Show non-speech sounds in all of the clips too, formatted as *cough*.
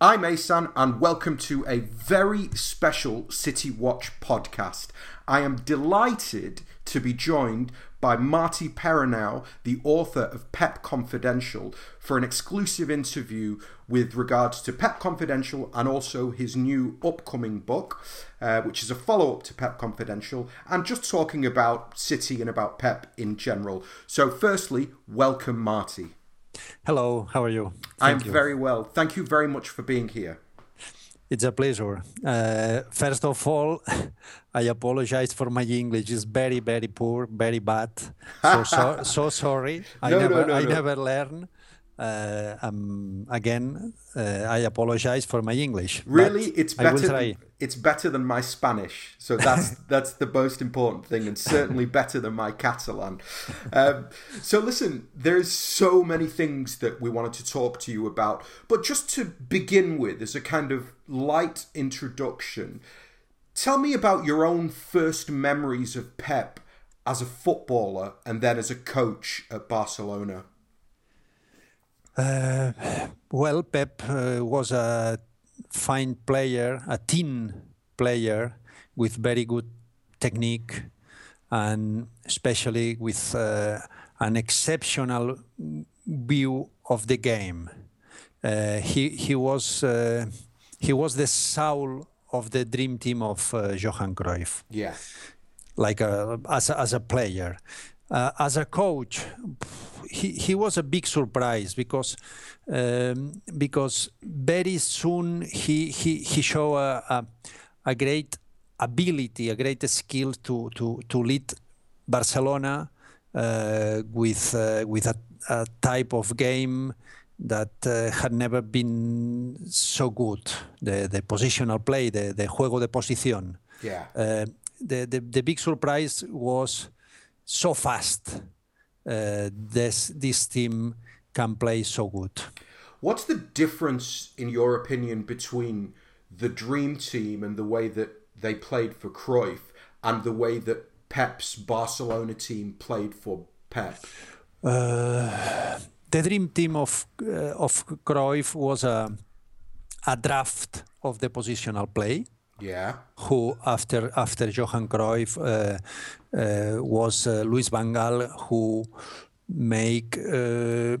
I'm Asan, and welcome to a very special City Watch podcast. I am delighted to be joined by Martí Perarnau, the author of Pep Confidential, for an exclusive interview with regards to Pep Confidential and also his new upcoming book, uh, which is a follow up to Pep Confidential, and just talking about City and about Pep in general. So, firstly, welcome, Martí. Hello, how are you? Thank I'm you. very well. Thank you very much for being here. It's a pleasure. Uh, first of all, *laughs* I apologize for my English. It's very, very poor, very bad. So, so, *laughs* so sorry. I no, never, no, no, I never learn. Uh, um, again, uh, I apologize for my English. Really, it's better. It's better than my Spanish, so that's *laughs* that's the most important thing, and certainly better than my Catalan. Um, so, listen, there's so many things that we wanted to talk to you about, but just to begin with, as a kind of light introduction, tell me about your own first memories of Pep as a footballer and then as a coach at Barcelona. Uh, well, Pep uh, was a fine player, a team player with very good technique, and especially with uh, an exceptional view of the game. Uh, he he was uh, he was the soul of the dream team of uh, Johan Cruyff. Yeah, like a, as a, as a player. Uh, as a coach, he, he was a big surprise because um, because very soon he he, he showed a, a, a, great ability, a great skill to to, to lead Barcelona uh, with uh, with a, a, type of game that uh, had never been so good. The the positional play, the the juego de posición. Yeah. Uh, the, the the big surprise was so fast. Uh, this this team can play so good. What's the difference, in your opinion, between the dream team and the way that they played for Cruyff and the way that Pep's Barcelona team played for Pep? Uh, the dream team of uh, of Cruyff was a a draft of the positional play. Yeah. Who after after Johan Cruyff uh, uh, was uh, Luis Van Gaal who make uh,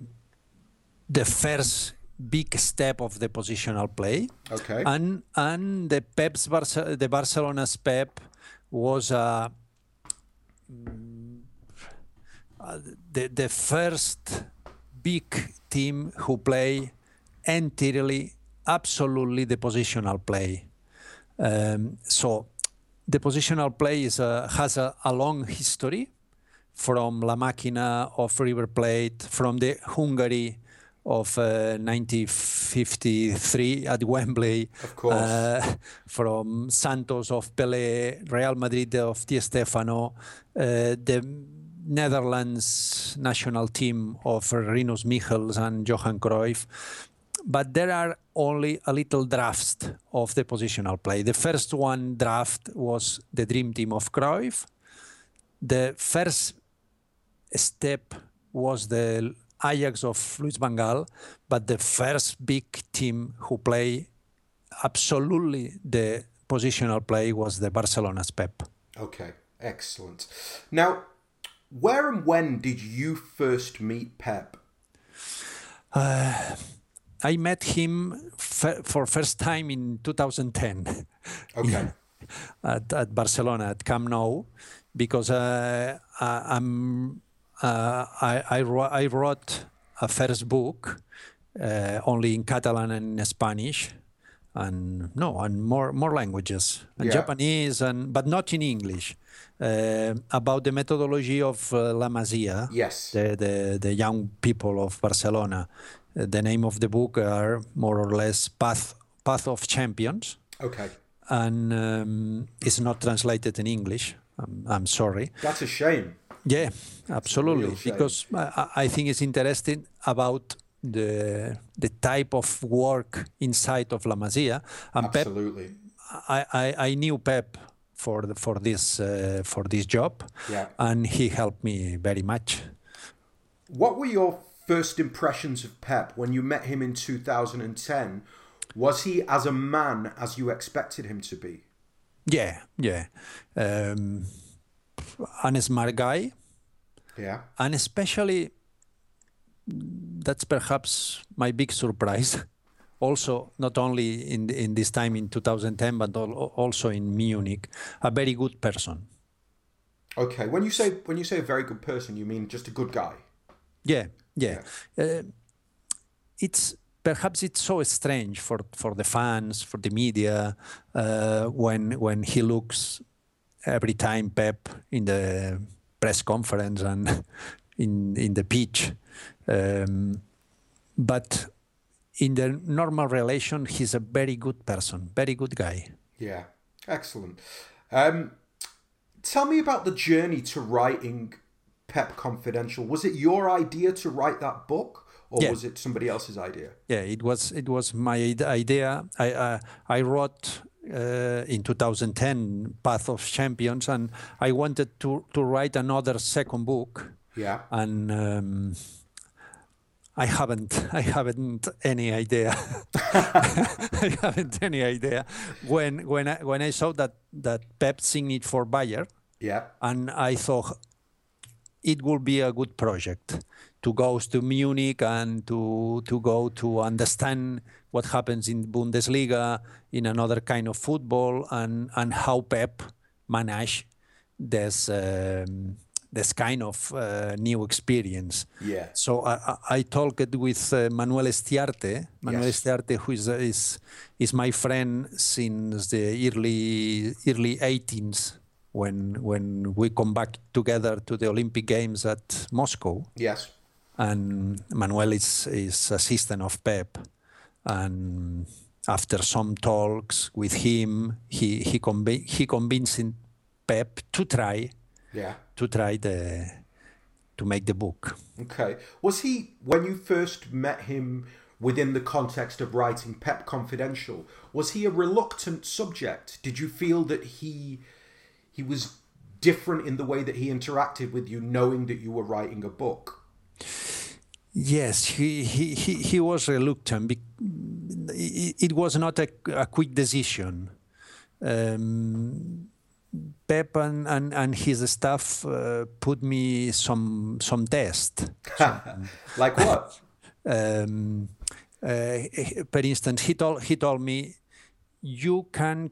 the first big step of the positional play. Okay. And and the Pep's Barce- the Barcelona's Pep was uh, the the first big team who play entirely absolutely the positional play um, so the positional play is a, has a, a, long history from La Máquina of River Plate, from the Hungary of uh, 1953 at Wembley, of course. Uh, *laughs* from Santos of Pelé, Real Madrid of Di Stefano, uh, the Netherlands national team of Rinus Michels and Johan Cruyff but there are only a little draft of the positional play. The first one draft was the dream team of Cruyff. The first step was the Ajax of Luis van Gaal, but the first big team who play absolutely the positional play was the Barcelona's Pep. Okay, excellent. Now, where and when did you first meet Pep? Uh, I met him f- for first time in 2010. Okay. *laughs* at, at, Barcelona at Camp Nou, because uh, I, am uh, I, I, I, wrote a first book uh, only in Catalan and Spanish, and no, and more more languages, and yeah. Japanese, and but not in English. Uh, about the methodology of uh, La Masia, yes, the, the the young people of Barcelona the name of the book are more or less Path Path of Champions. Okay. And um, it's not translated in English. I'm, I'm, sorry. That's a shame. Yeah, absolutely. Because I, I, think it's interesting about the the type of work inside of La Masia. And absolutely. Pep, I, I, I knew Pep for the, for this uh, for this job, yeah. and he helped me very much. What were your first impressions of Pep when you met him in 2010? Was he as a man as you expected him to be? Yeah, yeah. Um, an smart guy. Yeah. And especially, that's perhaps my big surprise. *laughs* Also, not only in in this time in 2010, but also in Munich, a very good person. Okay, when you say when you say a very good person, you mean just a good guy? Yeah, yeah. yeah. Uh, it's perhaps it's so strange for, for the fans, for the media, uh, when when he looks every time Pep in the press conference and *laughs* in in the pitch, um, but in the normal relation, he's a very good person, very good guy. Yeah, excellent. Um, tell me about the journey to writing Pep Confidential. Was it your idea to write that book? or yeah. was it somebody else's idea? Yeah, it was. It was my idea. I uh, I wrote uh, in 2010 Path of Champions, and I wanted to to write another second book. Yeah, and. Um, I haven't. *laughs* I haven't any idea. *laughs* I haven't any idea. When when I, when I saw that that Pep signed for Bayern, yeah, and I thought it will be a good project to go to Munich and to to go to understand what happens in Bundesliga in another kind of football and and how Pep manage this um, this kind of uh, new experience. Yeah. So I, I talked with uh, Manuel Estiarte. Manuel yes. Estiarte, who is, is is my friend since the early early 18s when when we come back together to the Olympic Games at Moscow. Yes and Manuel is, is assistant of Pep. And after some talks with him, he he, conv- he convinced Pep to try, yeah, to try the to make the book. Okay, was he when you first met him within the context of writing Pep Confidential? Was he a reluctant subject? Did you feel that he he was different in the way that he interacted with you, knowing that you were writing a book? Yes, he, he, he, he was reluctant. It was not a, a quick decision. Um, Pep and, and, and, his staff uh, put me some some test. *laughs* like what? *laughs* um, uh, for instance, he told he told me, you can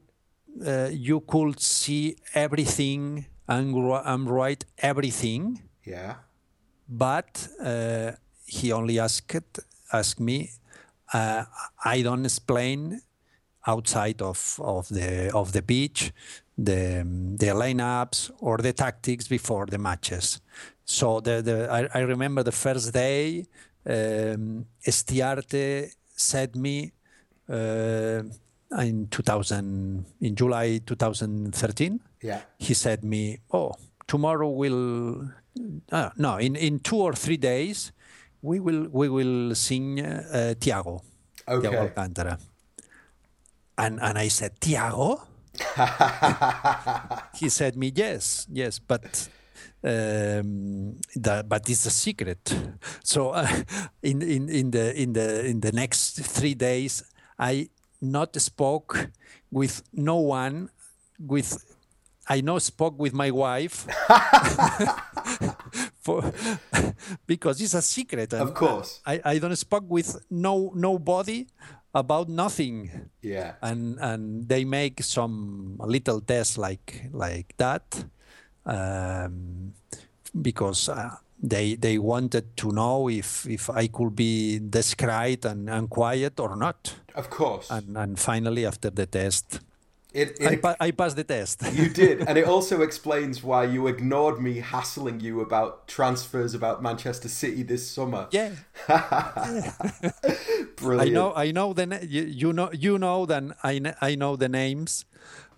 uh, you could see everything and, and write everything. Yeah but uh, he only asked asked me. Uh, I don't explain outside of, of the of the pitch the the lineups or the tactics before the matches. So the, the I, I remember the first day um, Estiarte said me uh, in 2000 in July 2013. Yeah, he said me, "Oh, tomorrow we'll uh, no, in, in two or three days, we will we will sing uh, Thiago, okay. Thiago Alcantara. And and I said Thiago. *laughs* he said me yes, yes, but um, the, but it's a secret. So uh, in, in in the in the in the next three days, I not spoke with no one with I now spoke with my wife *laughs* for, because it's a secret. Of course, I, I don't spoke with no nobody about nothing. Yeah, and and they make some little tests like like that, um, because. Uh, they they wanted to know if if I could be discreet and, and quiet or not. Of course. And and finally after the test, it, it, I, pa- I, passed the test. you *laughs* did, and it also explains why you ignored me hassling you about transfers about Manchester City this summer. Yeah, *laughs* *laughs* brilliant. I know, I know the you, you, know you know then I I know the names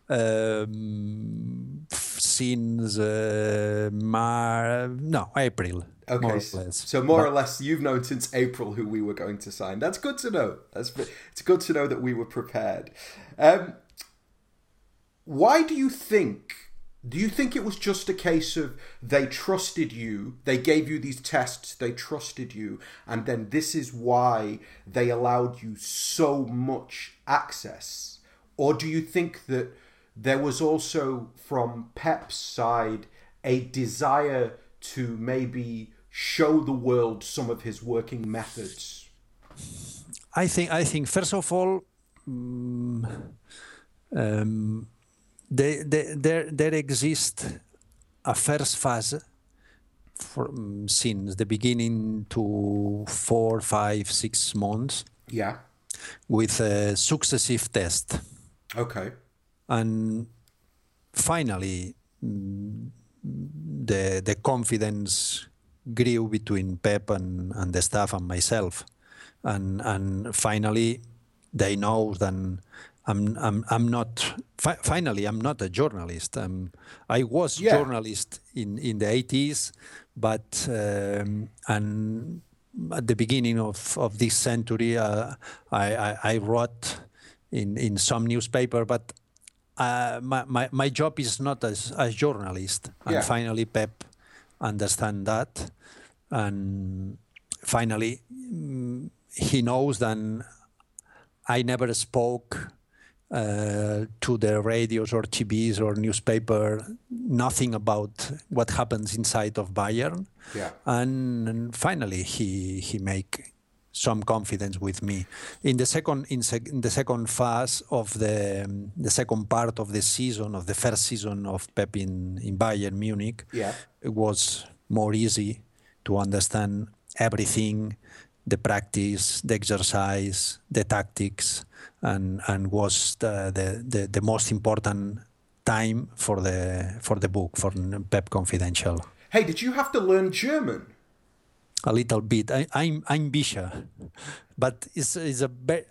um, since uh, Mar no April. Okay, more so more but, or less, you've known since April who we were going to sign. That's good to know. That's it's good to know that we were prepared. Um, why do you think Do you think it was just a case of they trusted you, they gave you these tests, they trusted you, and then this is why they allowed you so much access? Or do you think that there was also from Pep's side a desire to maybe show the world some of his working methods? I think I think first of all, um, um, they, they, there there exists a first phase for, um, since the beginning to four, five, six months. Yeah. With a successive test. Okay. And finally, the the confidence grew between Pep and, and the staff and myself, and and finally, they know that I'm I'm I'm not. Fi- finally, I'm not a journalist. Um, I was yeah. journalist in in the 80s, but um, and at the beginning of, of this century, uh, I, I, I wrote in in some newspaper, but uh, my, my, my job is not as a journalist. And yeah. finally, Pep understand that. And finally, mm, he knows that I never spoke uh, to the radios or TVs or newspaper nothing about what happens inside of Bayern. Yeah. And, and finally, he he make some confidence with me. In the second in, sec, in the second phase of the um, the second part of the season of the first season of Pep in, in Bayern Munich, yeah. it was more easy to understand everything, the practice, the exercise, the tactics, and and was the the, the, the most important time for the for the book for Pep Confidential. Hey, did you have to learn German? A little bit. I, I'm I'm Bisha, but it's it's a be,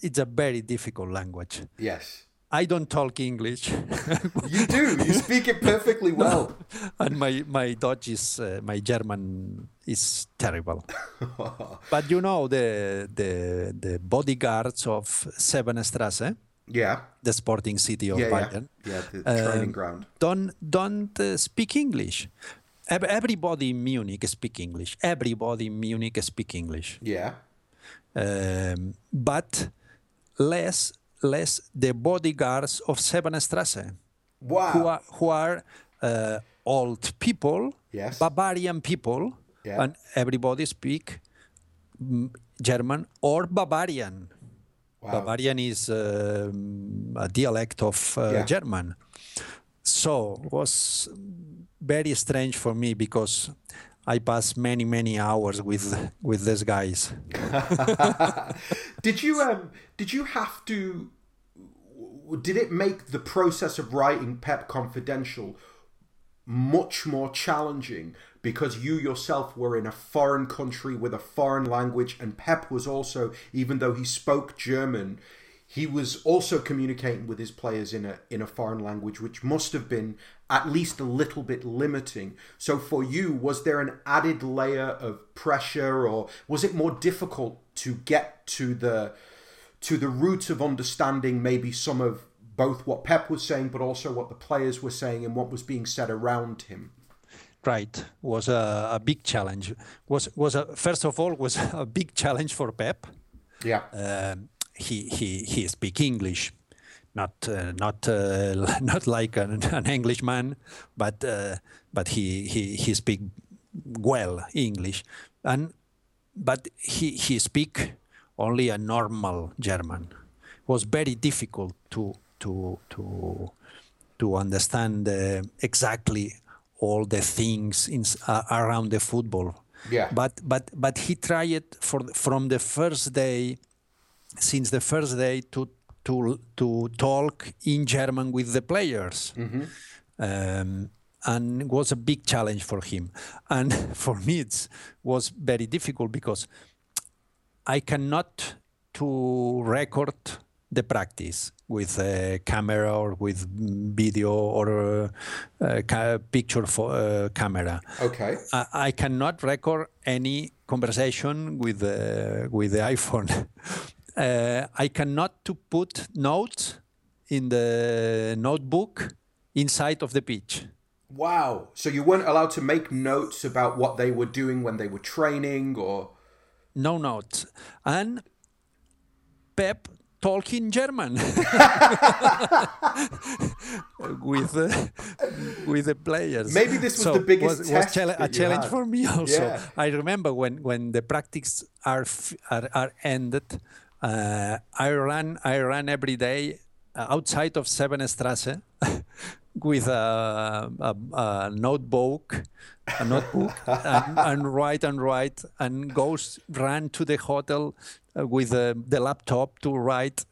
it's a very difficult language. Yes. I don't talk English. you do. You speak it perfectly *laughs* well. No. And my my Dutch is uh, my German is terrible. *laughs* but you know the the the bodyguards of Säbener Strasse. Yeah. The sporting city of yeah, Bayern. Yeah. yeah, the training um, ground. Don't don't uh, speak English everybody in Munich speak English. Everybody in Munich speak English. Yeah. Um, but less less the bodyguards of Säbener Strasse. Wow. Who are, who are uh, old people, yes. Bavarian people, yeah. and everybody speak German or Bavarian. Wow. Bavarian is uh, a dialect of uh, yeah. German. So was very strange for me because I passed many many hours with with these guys. *laughs* did you um did you have to did it make the process of writing Pep Confidential much more challenging because you yourself were in a foreign country with a foreign language and Pep was also even though he spoke German he was also communicating with his players in a in a foreign language, which must have been at least a little bit limiting. So for you, was there an added layer of pressure, or was it more difficult to get to the to the root of understanding maybe some of both what Pep was saying, but also what the players were saying and what was being said around him? Right, was a, a big challenge. Was was a, first of all was *laughs* a big challenge for Pep. Yeah. Um, he he he speak English, not uh, not uh, *laughs* not like an, *laughs* an Englishman, but uh, but he he he speak well English, and but he he speak only a normal German. It was very difficult to to to to understand uh, exactly all the things in, uh, around the football. Yeah. But but but he tried for from the first day since the first day to to to talk in German with the players. Mm-hmm. Um, and it was a big challenge for him. And *laughs* for me, it was very difficult because I cannot to record the practice with a camera or with video or a, a picture for uh, camera. Okay. I, I, cannot record any conversation with uh, with the iPhone. *laughs* uh, I cannot to put notes in the notebook inside of the pitch. Wow. So you weren't allowed to make notes about what they were doing when they were training or. No notes. And Pep talking German *laughs* with uh, with the players. Maybe this was so the biggest was, was a challenge had. for me also. Yeah. I remember when when the practice are are, are ended. Uh, I run I ran every day outside of Säbener Strasse *laughs* with a, a, a, notebook, a notebook, and, and, write and write, and goes run to the hotel uh, with uh, the laptop to write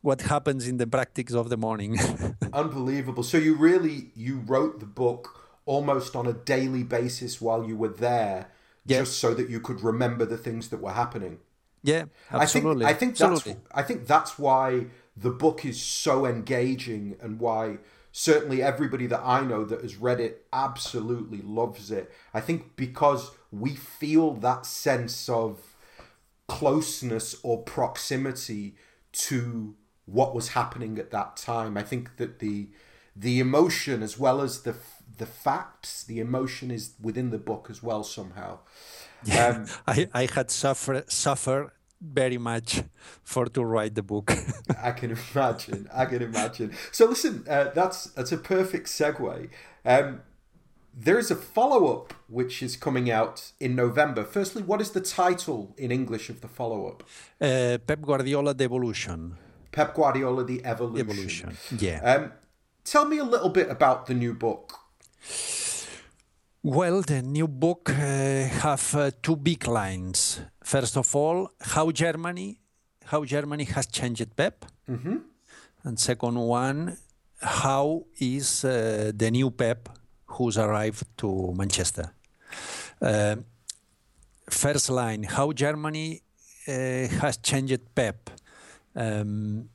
what happens in the practice of the morning. *laughs* Unbelievable. So you really you wrote the book almost on a daily basis while you were there, yeah. just so that you could remember the things that were happening. Yeah, absolutely. I think, I think absolutely. that's I think that's why the book is so engaging and why certainly everybody that I know that has read it absolutely loves it. I think because we feel that sense of closeness or proximity to what was happening at that time. I think that the the emotion as well as the the facts, the emotion is within the book as well somehow. Yeah, um, *laughs* I, I had suffer suffer very much for to write the book. *laughs* I can imagine. I can imagine. So listen, uh, that's that's a perfect segue. Um, there is a follow up which is coming out in November. Firstly, what is the title in English of the follow up? Uh, Pep Guardiola: The Evolution. Pep Guardiola: The Evolution. Evolution. Yeah. Um, tell me a little bit about the new book. Well, the new book uh, have uh, two big lines. First of all, how Germany, how Germany has changed Pep, mm-hmm. and second one, how is uh, the new Pep who's arrived to Manchester. Uh, first line, how Germany uh, has changed Pep. Um,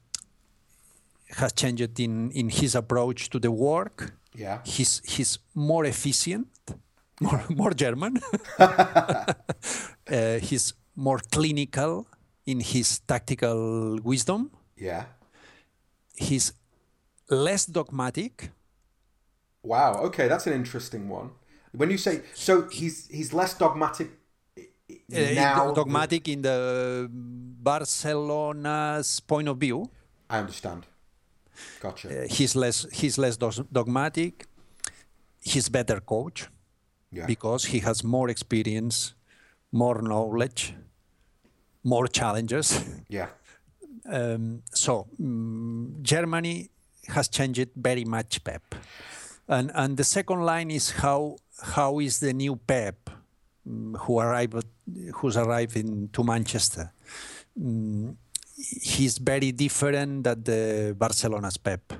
has changed in, in his approach to the work. Yeah. He's he's more efficient, *laughs* more more German. *laughs* *laughs* uh, he's more clinical in his tactical wisdom. Yeah. He's less dogmatic. Wow. Okay, that's an interesting one. When you say so, he's he's less dogmatic now. Uh, dogmatic in the Barcelona's point of view. I understand. Gotcha. Uh, he's less he's less dogmatic. He's better coach yeah. because he has more experience, more knowledge, more challenges. *laughs* Yeah. Um, so um, Germany has changed very much, Pep. And and the second line is how how is the new Pep um, who arrived who's arriving to Manchester. Um, he's very different than the Barcelona's Pep,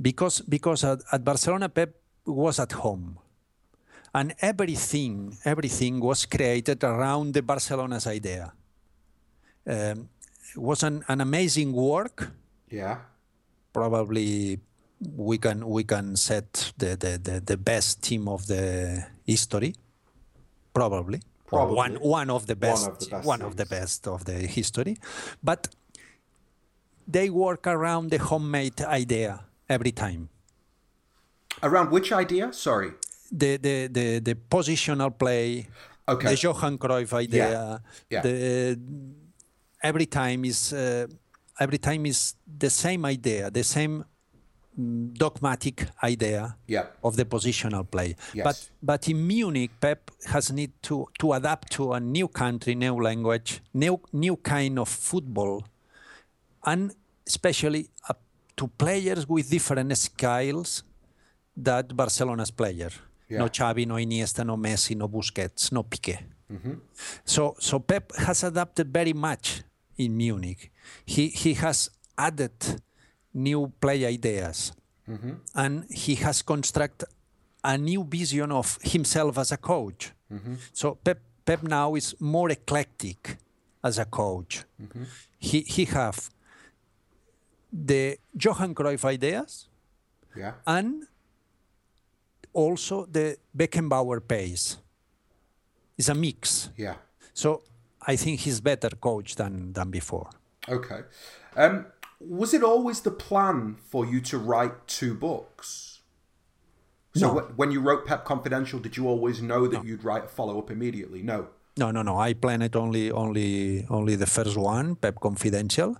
because because at, at, Barcelona Pep was at home, and everything everything was created around the Barcelona's idea. Um, it was an, an amazing work. Yeah, probably we can we can set the, the, the, the best team of the history. Probably. Probably. One one of the best one of the best, one of the, best of the history. But they work around the homemade idea every time. Around which idea? Sorry. The the the, the positional play. Okay. The Johan Cruyff idea. Yeah. yeah. The every time is uh, every time is the same idea, the same dogmatic idea yeah. of the positional play. Yes. But but in Munich, Pep has need to to adapt to a new country, new language, new new kind of football, and especially uh, to players with different skills that Barcelona's player. Yeah. No Xavi, no Iniesta, no Messi, no Busquets, no Piqué. Mm-hmm. So so Pep has adapted very much in Munich. He he has added new play ideas. Mm-hmm. And he has constructed a new vision of himself as a coach. Mm-hmm. So Pep, Pep now is more eclectic as a coach. Mm-hmm. He, he have the Johan Cruyff ideas yeah. and also the Beckenbauer pace. It's a mix. Yeah. So I think he's better coach than, than before. Okay. Um, was it always the plan for you to write two books? So No. when you wrote Pep Confidential, did you always know that you'd write a follow up immediately? No. No, no, no. I planned only, only, only the first one, Pep Confidential.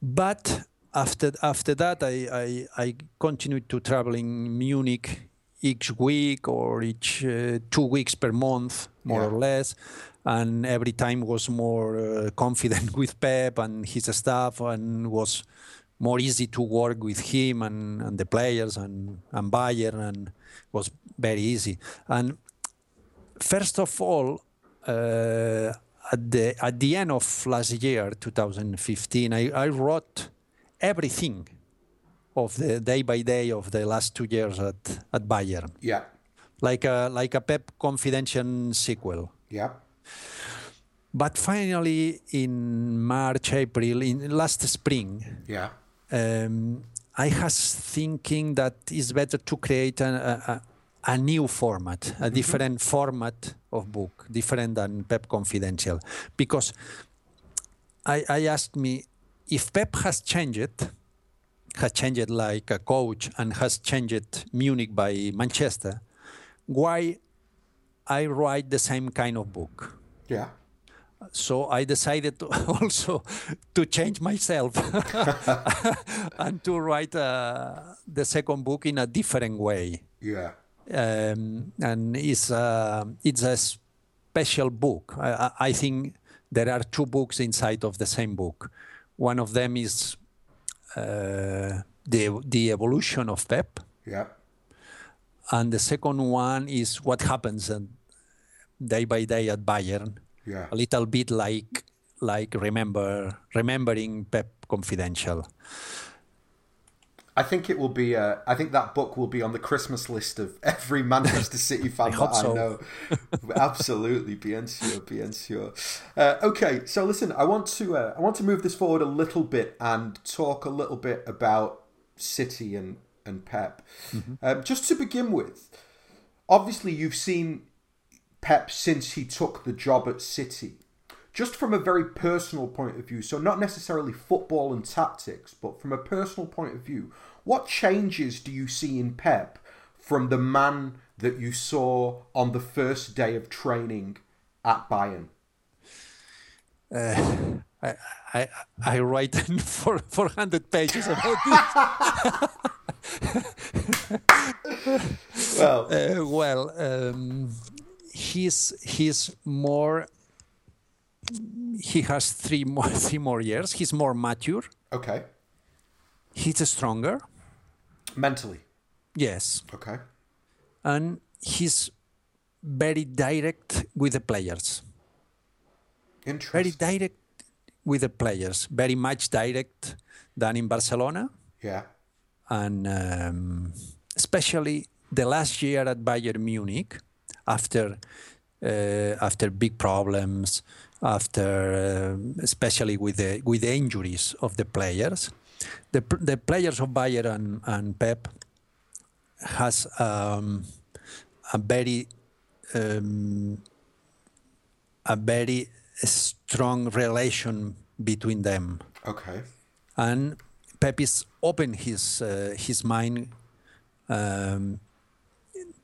But after after that, I I, I continued to travel in Munich each week or each uh, two weeks per month, more Yeah. or less. And every time was more uh, confident *laughs* with Pep and his staff, and was more easy to work with him and, and the players and, and Bayern, and was very easy. And first of all, uh, at the at the end of last year, 2015, I, I wrote everything of the day by day of the last two years at, at Bayern, Yeah. like a like a Pep Confidential sequel. Yeah. But finally, in March, April, in last spring, Yeah. um, I was thinking that it's better to create a, a, a new format, a different format of book, different than Pep Confidential, because I, I asked me if Pep has changed, has changed like a coach and has changed Munich by Manchester, why I write the same kind of book Yeah. so I decided to *laughs* also to change myself *laughs* and to write uh, the second book in a different way. Yeah. Um, and it's uh, it's a special book. I- I think there are two books inside of the same book. One of them is uh, the the evolution of Pep, Yeah. and the second one is what happens uh, day by day at Bayern Yeah. a little bit like like remember remembering Pep Confidential. I think it will be. Uh, I think that book will be on the Christmas list of *laughs* every Manchester *laughs* City fan that hope I know. Absolutely, bien sûr, bien sûr. Uh, okay, so listen, I want to. Uh, I want to move this forward a little bit and talk a little bit about City and and Pep. Um, just to begin with, obviously you've seen Pep since he took the job at City. Just from a very personal point of view, so not necessarily football and tactics, but from a personal point of view, what changes do you see in Pep from the man that you saw on the first day of training at Bayern? I I, I write *laughs* for 400 pages about this. *laughs* *laughs* Well, Uh, well, um, he's he's more. He has three more *laughs* three more years. He's more mature. okay. He's stronger. Mentally, Yes, okay. and he's very direct with the players. Interesting. Very direct with the players, very much direct than in Barcelona, Yeah, and um, especially the last year at Bayern Munich, after uh, after big problems, after um especially with the with the injuries of the players, the the players of Bayern and, and Pep has um, a very um, a very strong relation between them. Okay. and Pep is open his uh, his mind um,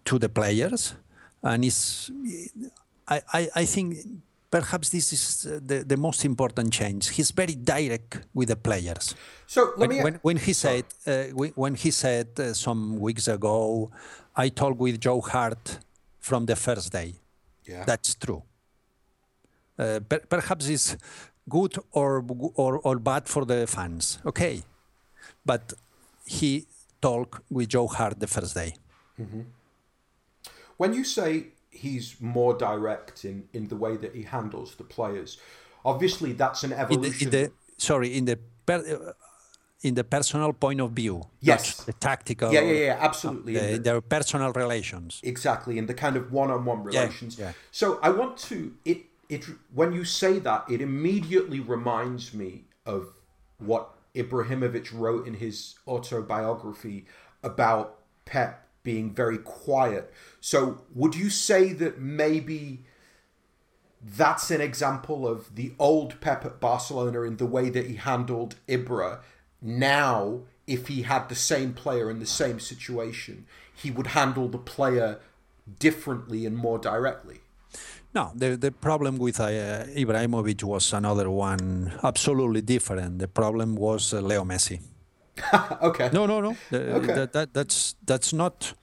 to the players, and is I, I, I think perhaps this is uh, the, the most important change. He's very direct with the players. So let When, me. when, when he said uh, when he said uh, some weeks ago, I talked with Joe Hart from the first day. yeah. That's true. Uh, per- perhaps it's good or, or or bad for the fans. Okay, but he talked with Joe Hart the first day. When you say he's more direct in, in the way that he handles the players, obviously that's an In the, evolution. in the sorry, in the per, uh, in the personal point of view. Yes. the tactical. yeah, yeah, yeah, absolutely. the- their personal relations. exactly, in the kind of one-on-one relations. yeah. So I want to it it when you say that, it immediately reminds me of what Ibrahimovic wrote in his autobiography about Pep being very quiet. So would you say that maybe that's an example of the old Pep at Barcelona in the way that he handled Ibra now if he had the same player in the same situation, he would handle the player differently and more directly. No, the, the problem with uh, Ibrahimovic was another one, absolutely different. The problem was uh, Leo Messi. *laughs* okay. No, no, no. okay. That, that, that's that's not.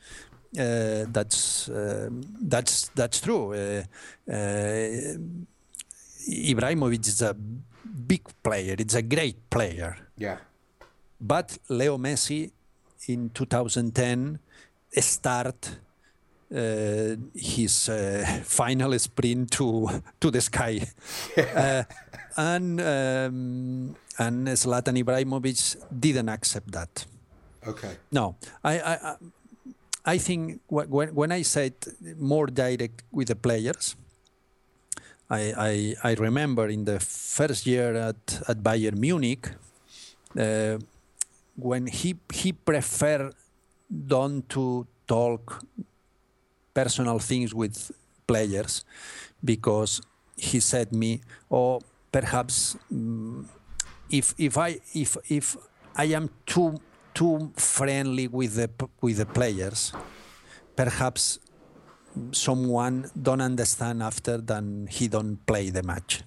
Uh, that's uh, that's that's true. Uh, uh, Ibrahimovic is a big player. It's a great player. Yeah. But Leo Messi in 2010 start uh, his uh, final sprint to to the sky, *laughs* uh, and um, and Zlatan Ibrahimovic didn't accept that. Okay. No, I I, I think when when I said more direct with the players. I, I, I remember in the first year at, at Bayern Munich, uh, when he he preferred don't to talk personal things with players because he said me or oh, perhaps um, if if I if if I am too too friendly with the with the players perhaps someone don't understand after then he don't play the match.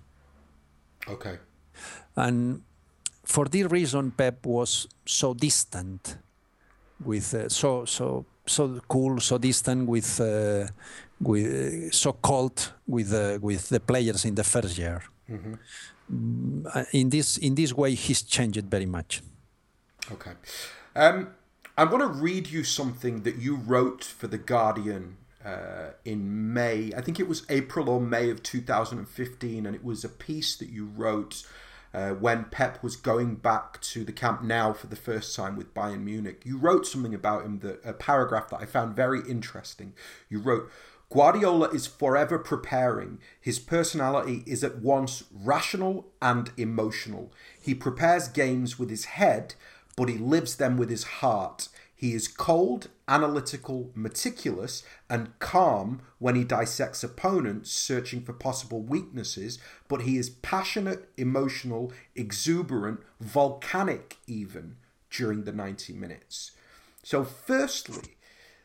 Okay. And for this reason pep was so distant with uh, so so so cool, so distant with uh, with so cold with uh, with the players in the first year. Mm, in this in this way, he's changed very much. Okay, um, I want to read you something that you wrote for the Guardian uh, in May. I think it was April or May of 2015, and it was a piece that you wrote uh, when Pep was going back to the Camp Nou for the first time with Bayern Munich. You wrote something about him, that a paragraph that I found very interesting. You wrote, Guardiola is forever preparing. His personality is at once rational and emotional. He prepares games with his head, but he lives them with his heart. He is cold, analytical, meticulous, and calm when he dissects opponents, searching for possible weaknesses, but he is passionate, emotional, exuberant, volcanic even during the 90 minutes. So, firstly,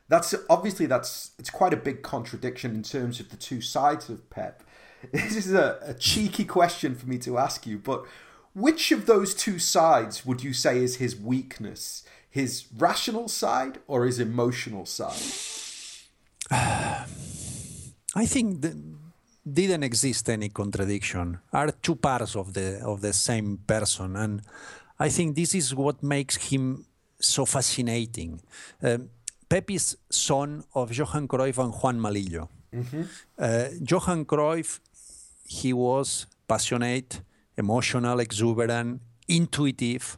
that's obviously that's it's quite a big contradiction in terms of the two sides of Pep. *laughs* This is a, a cheeky question for me to ask you, but which of those two sides would you say is his weakness? his rational side or his emotional side? *sighs* I think that didn't exist any contradiction. Are two parts of the of the same person, and I think this is what makes him so fascinating. Um, Pep is son of Johan Cruyff and Juanma Lillo. Mm-hmm. Uh, Johan Cruyff, he was passionate, emotional, exuberant, intuitive,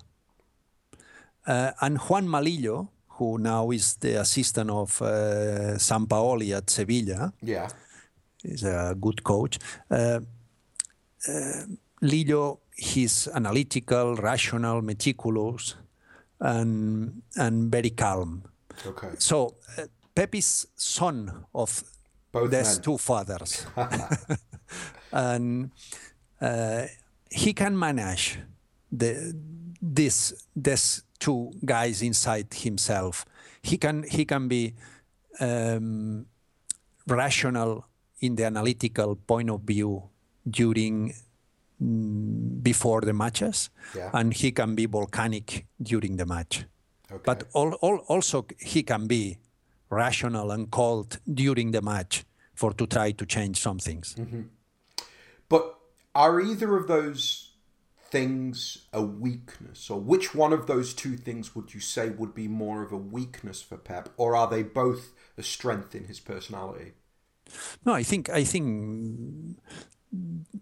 uh, and Juanma Lillo, who now is the assistant of uh, Sampaoli at Sevilla, yeah, is a good coach. Uh, uh, Lillo, he's analytical, rational, meticulous, and and very calm. Okay. So uh, Pepi's son of Both these men. two fathers, *laughs* and uh, he can manage the this this two guys inside himself. He can he can be um, rational in the analytical point of view during mm, before the matches, yeah. and he can be volcanic during the match. Okay. But all, all, also he can be rational and cold during the match for to try to change some things. Mm-hmm. But are either of those things a weakness? Or which one of those two things would you say would be more of a weakness for Pep? Or are they both a strength in his personality? No, I think I think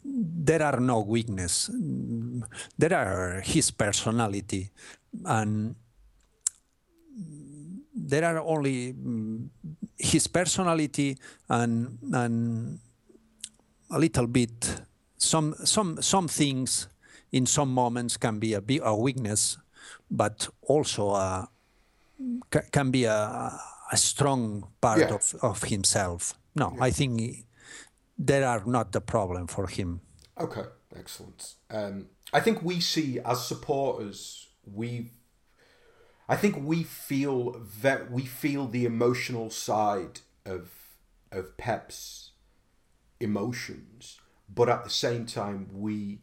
there are no weakness. There are his personality, and there are only his personality and and a little bit some some some things in some moments can be a, a weakness, but also a, can be a, a strong part yeah. of, of himself. No, yeah. I think he, there are not the problem for him. Okay, excellent. Um, I think we see as supporters, we I think we feel that we feel the emotional side of of Pep's emotions, but at the same time we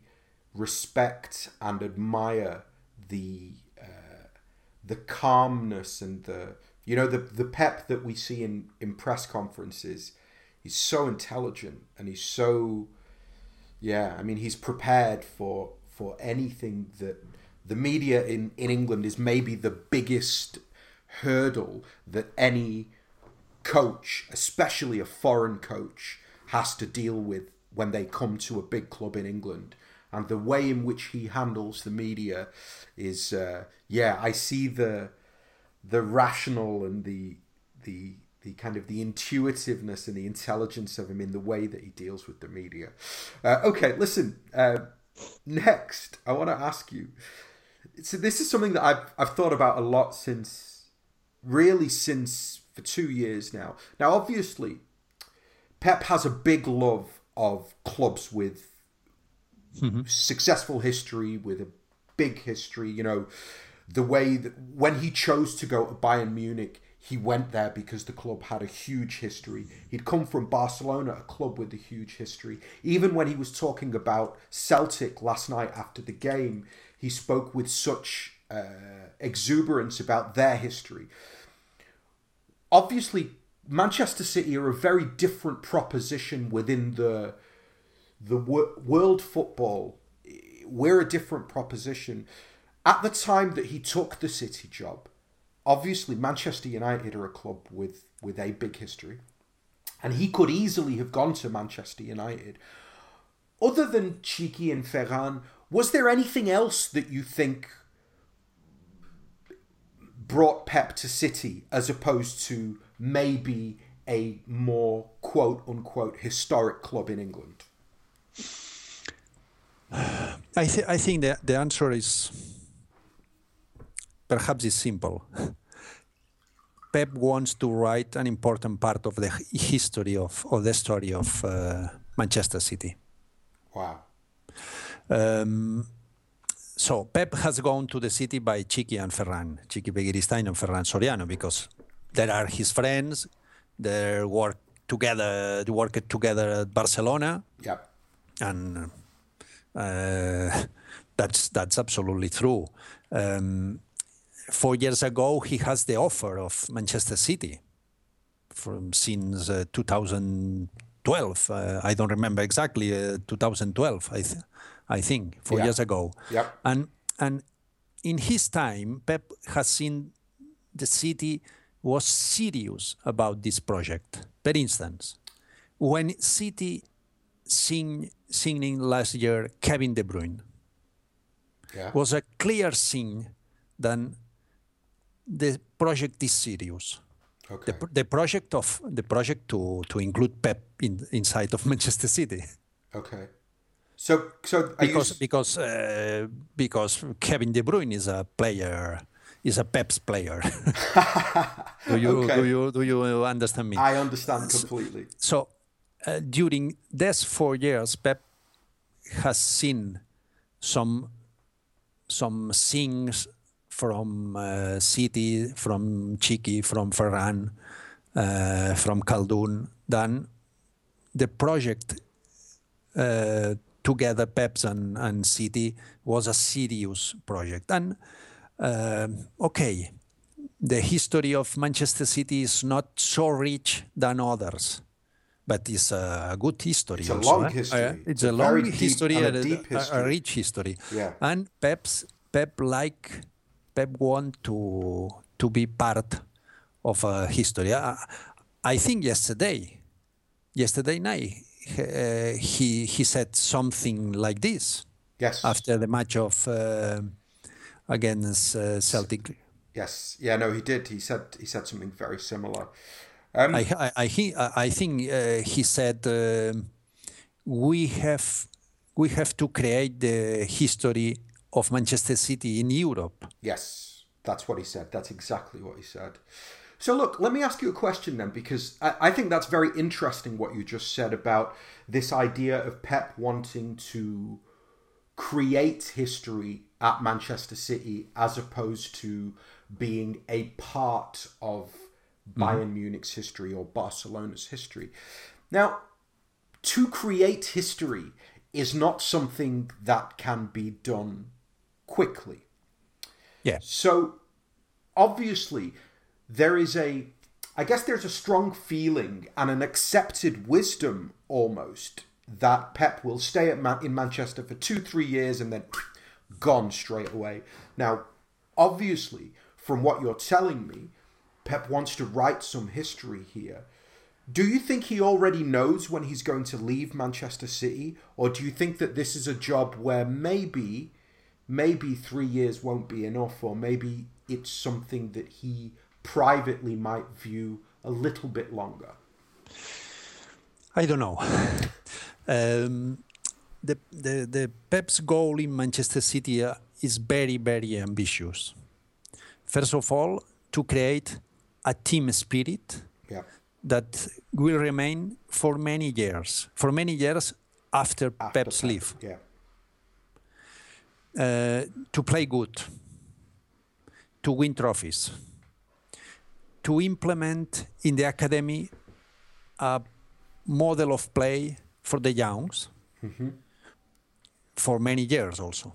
respect and admire the uh, the calmness and the you know the the Pep that we see in in press conferences. He's so intelligent and he's so yeah. I mean, he's prepared for for anything that the media in, in England is maybe the biggest hurdle that any coach, especially a foreign coach, has to deal with when they come to a big club in England. And the way in which he handles the media is, uh, yeah, I see the the rational and the the the kind of the intuitiveness and the intelligence of him in the way that he deals with the media. Uh, okay, listen. Uh, next, I want to ask you so this is something that I've I've thought about a lot since really since for two years now. Now obviously Pep has a big love of clubs with mm-hmm. successful history, with a big history, you know, the way that when he chose to go to Bayern Munich, he went there because the club had a huge history. He'd come from Barcelona, a club with a huge history. Even when he was talking about Celtic last night after the game, he spoke with such uh, exuberance about their history. Obviously, Manchester City are a very different proposition within the the wor- world football. We're a different proposition. At the time that he took the City job, obviously Manchester United are a club with with a big history, and he could easily have gone to Manchester United. Other than Txiki and Ferran, was there anything else that you think brought Pep to City as opposed to maybe a more quote unquote historic club in England? *sighs* I, th- I think the, the answer is perhaps it's simple. *laughs* Pep wants to write an important part of the history of, or the story of uh, Manchester City. Wow. Um, so Pep has gone to the city by Txiki and Ferran, Txiki Begiristain and Ferran Soriano, because they are his friends. They work together, they worked together at Barcelona. Yeah. And uh, that's that's absolutely true. Um, four years ago, he has the offer of Manchester City from since uh, 2012. Uh, I don't remember exactly. Uh, 2012, I think. I think, four yeah. years ago. Yep. And and in his time, Pep has seen the city was serious about this project. For instance, when City sing, signing last year Kevin De Bruyne yeah. was a clear sign that the project is serious. Okay. The, the project of the project to to include Pep in, inside of *laughs* Manchester City. Okay. So, so because you... because uh, because Kevin De Bruyne is a player, is a Pep's player. *laughs* do you okay. do you do you understand me? I understand completely. So, uh, during these four years, Pep has seen some some things from uh, City, from Txiki, from Ferran, uh, from Khaldoon. Then the project uh, together Peps and, and City was a serious project. And uh, okay, the history of Manchester City is not so rich than others, but it's a good history. It's also, a long eh? history. Uh, it's, it's, a, long history and a, deep history. A, a, rich history. Yeah. And Pep's Pep like Pep want to to be part of a history. I, I think yesterday, yesterday night, uh, he he said something like this. Yes. After the match of uh, against uh, Celtic. Yes. Yeah. No, he did. He said he said something very similar. Um, I, I, I, he, I think uh, he said um, we have we have to create the history of Manchester City in Europe. Yes, that's what he said. That's exactly what he said. So, look, let me ask you a question then, because I, I, think that's very interesting what you just said about this idea of Pep wanting to create history at Manchester City as opposed to being a part of Bayern mm-hmm. Munich's history or Barcelona's history. Now, to create history is not something that can be done quickly. Yeah. So obviously there is a I guess there's a strong feeling and an accepted wisdom almost that Pep will stay at Man- in Manchester for 2-3 years and then *sniffs* gone straight away. Now, obviously, from what you're telling me, Pep wants to write some history here. Do you think he already knows when he's going to leave Manchester City, or do you think that this is a job where maybe, maybe three years won't be enough, or maybe it's something that he privately might view a little bit longer? I don't know. *laughs* Um, the, the the Pep's goal in Manchester City uh, is very very ambitious. First of all, to create a team spirit yeah. that will remain for many years, for many years after, after Pep's Pep. leave. Yeah. Uh, to play good, to win trophies, to implement in the academy a model of play for the youngs mm-hmm. for many years also.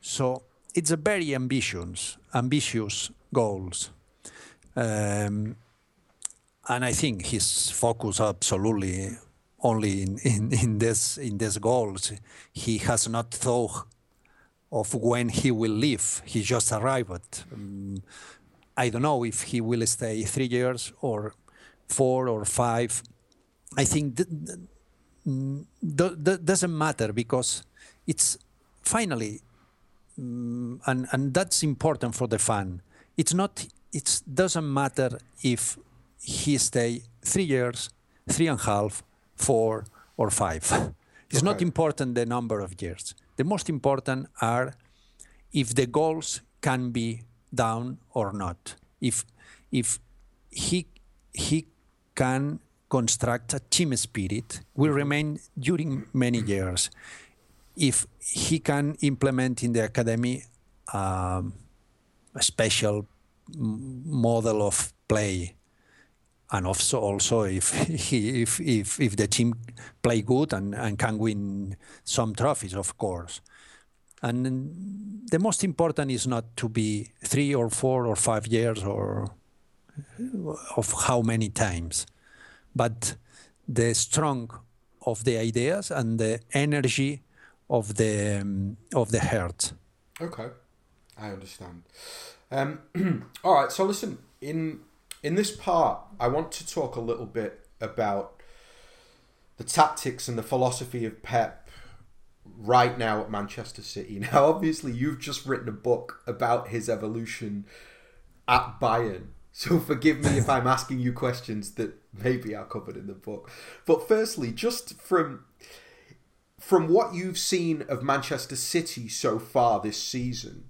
So it's a very ambitious, ambitious goals. Um, and I think his focus absolutely only in, in, in this in these goals. He has not thought of when he will leave. He just arrived. Um, I don't know if he will stay three years or four or five. I think that, that, that doesn't matter because it's finally, um, and and that's important for the fan. It's not. It doesn't matter if he stay three years, three and a half, four or five. It's okay. not important the number of years. The most important are if the goals can be down or not. If if he he can construct a team spirit will remain during many years. If he can implement in the academy um, a special model of play, and also also if *laughs* he, if if if the team play good and, and can win some trophies, of course. And the most important is not to be three or four or five years or of how many times, but the strong of the ideas and the energy of the um, of the heart. Okay, I understand. Um, *clears throat* all right, so listen in in this part, I want to talk a little bit about the tactics and the philosophy of Pep right now at Manchester City. *laughs* Now, obviously, you've just written a book about his evolution at Bayern. So *laughs* forgive me if I'm asking you questions that maybe are covered in the book. But firstly, just from from what you've seen of Manchester City so far this season,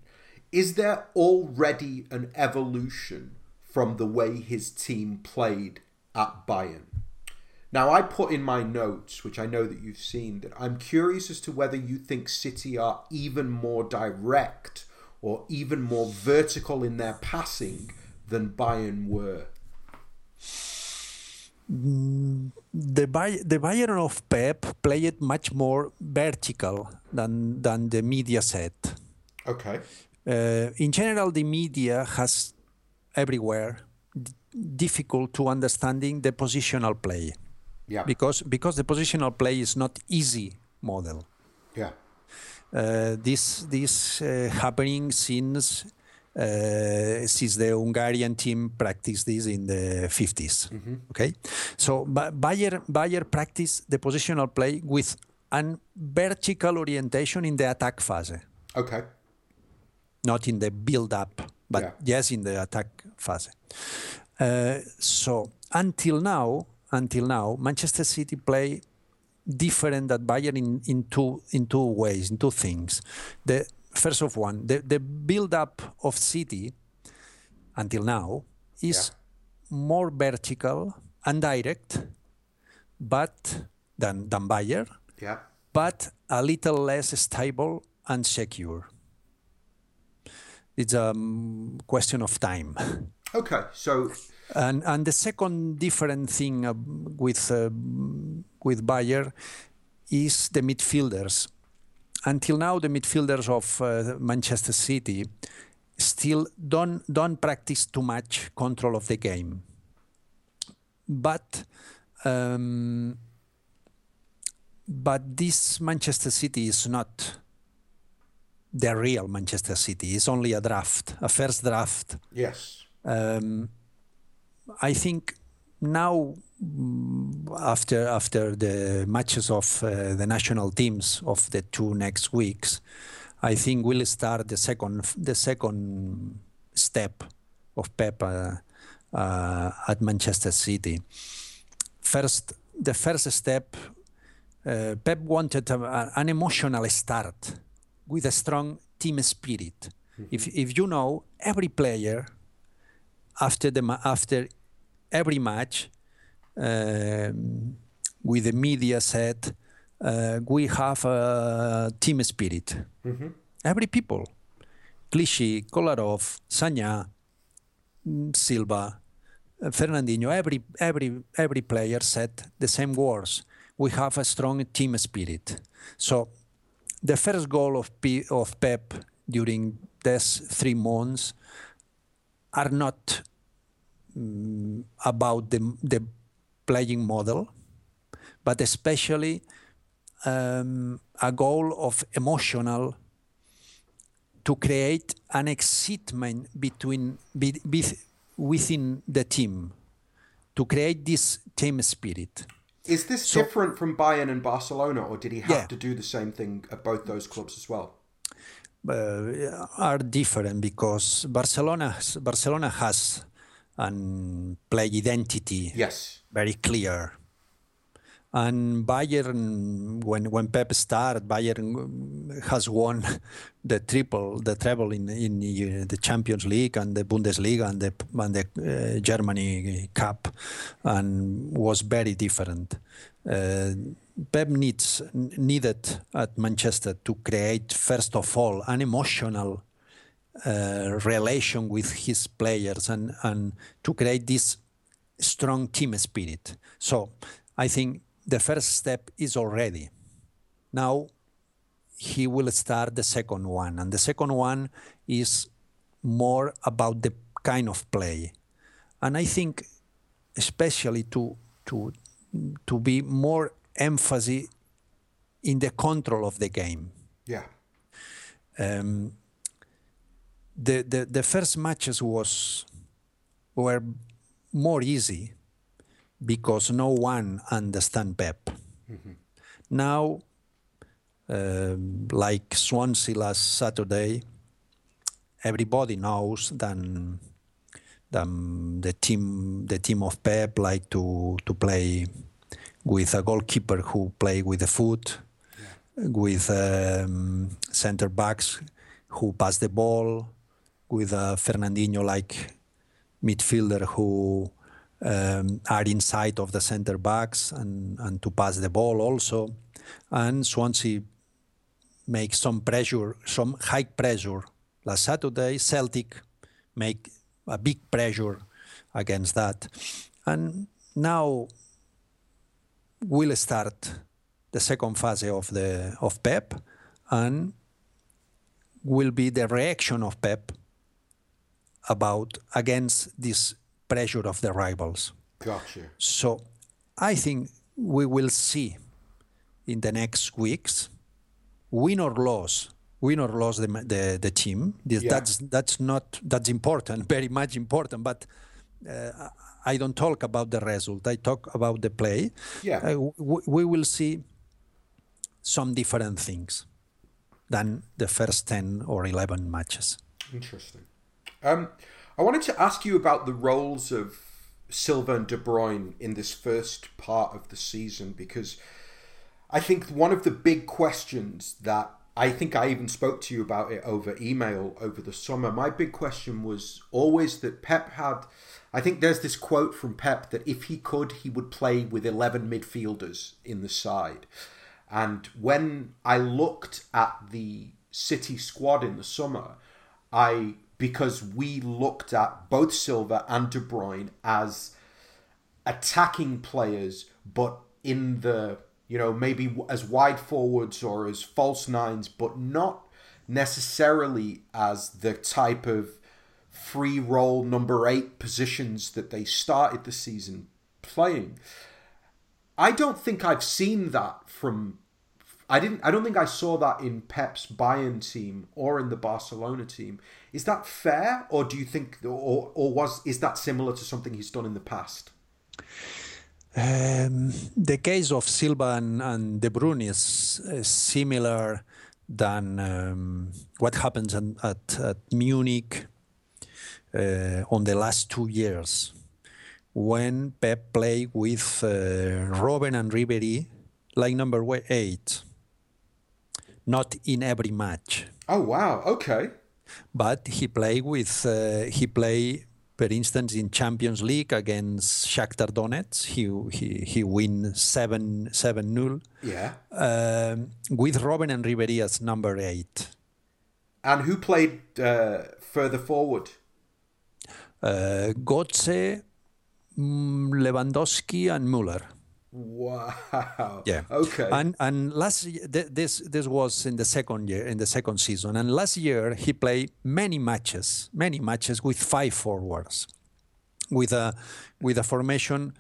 is there already an evolution from the way his team played at Bayern? Now, I put in my notes, which I know that you've seen, that I'm curious as to whether you think City are even more direct or even more vertical in their passing than Bayern were. Mm, the Bay- the Bayern of Pep played much more vertical than than the media said. Okay. Uh, in general, the media has everywhere d- difficult to understanding the positional play. Yeah. Because because the positional play is not easy model. Yeah. Uh, this this uh, happening since uh, since the Hungarian team practiced this in the 50s. Mm-hmm. Okay, so Bayer Bayer practiced the positional play with an vertical orientation in the attack phase. Okay. Not in the build up, but yeah. yes, in the attack phase. Uh, so until now, until now, Manchester City play different than Bayern in, in two in two ways, in two things. The first of one, the, the build up of City until now is yeah. more vertical and direct, but than than Bayern. Yeah. But a little less stable and secure. It's a mm, question of time. Okay, so and and the second different thing uh, with uh, with Bayer is the midfielders. Until now, the midfielders of uh, Manchester City still don't don't practice too much control of the game. But um, but this Manchester City is not the real Manchester City. It's only a draft, a first draft. Yes. Um, I think now after after the matches of uh, the national teams of the two next weeks, I think we'll start the second the second step of Pep uh, uh, at Manchester City. First, the first step, uh, Pep wanted a, an emotional start with a strong team spirit. Mm-hmm. If if you know every player after the after every match um, with the media set, uh, we have a team spirit. Mm-hmm. Every people, Clichy, Kolarov, Sagna, mm, Silva, uh, Fernandinho, every every every player said the same words. We have a strong team spirit. So, the first goal of P- of Pep during these three months are not um, about the the playing model, but especially um, a goal of emotional to create an excitement between be, be, within the team to create this team spirit. Is this so, different from Bayern and Barcelona, or did he have yeah. to do the same thing at both those clubs as well? Uh, are different because Barcelona Barcelona has an play identity. Yes very clear. And Bayern, when when Pep started, Bayern has won *laughs* the triple, the treble in in the Champions League and the Bundesliga and the and the uh, Germany Cup, and was very different. Uh, Pep needs needed at Manchester to create first of all an emotional uh, relation with his players and and to create this strong team spirit. So I think the first step is already. Now he will start the second one, and the second one is more about the kind of play. And I think especially to to to be more emphasis in the control of the game. Yeah. Um, the, the the first matches was were more easy because no one understand Pep. Mm-hmm. Now, uh, like Swansea last Saturday, everybody knows that, the team the team of Pep like to to play with a goalkeeper who play with the foot, yeah. with um, center backs who pass the ball, with a Fernandinho like midfielder who um, are inside of the center backs and, and to pass the ball also. And Swansea make some pressure, some high pressure. Last Saturday, Celtic make a big pressure against that. And now we'll start the second phase of the of Pep and will be the reaction of Pep about against this pressure of the rivals. Gotcha. So I think we will see in the next weeks, win or loss, win or loss the the, the team. yeah. That's that's not that's important, *laughs* very much important. But uh, I don't talk about the result. I talk about the play. Yeah. Uh, w- we will see some different things than the first ten or eleven matches. Interesting. Um, I wanted to ask you about the roles of Silva and De Bruyne in this first part of the season because I think one of the big questions that I think I even spoke to you about it over email over the summer. My big question was always that Pep had. I think there's this quote from Pep that if he could, he would play with 11 midfielders in the side. And when I looked at the City squad in the summer, I because we looked at both Silva and De Bruyne as attacking players, but in the you know maybe as wide forwards or as false nines, but not necessarily as the type of free role number eight positions that they started the season playing. I don't think I've seen that from I didn't I don't think I saw that in Pep's Bayern team or in the Barcelona team. Is that fair or do you think or or was is that similar to something he's done in the past? Um, the case of Silva and, and De Bruyne is, is similar than um, what happens at, at, at Munich uh, on the last two years when Pep played with uh, Robben and Ribery like number eight. Not in every match. Oh wow! Okay. But he played with uh, he played, for instance, in Champions League against Shakhtar Donetsk. He he he win seven seven nil. Yeah. Um, with Robben and Ribery as number eight. And who played uh, further forward? Uh, Götze, mm, Lewandowski, and Müller. Wow. Yeah. Okay. And and last this this was in the second year in the second season, and last year he played many matches, many matches with five forwards, with a with a formation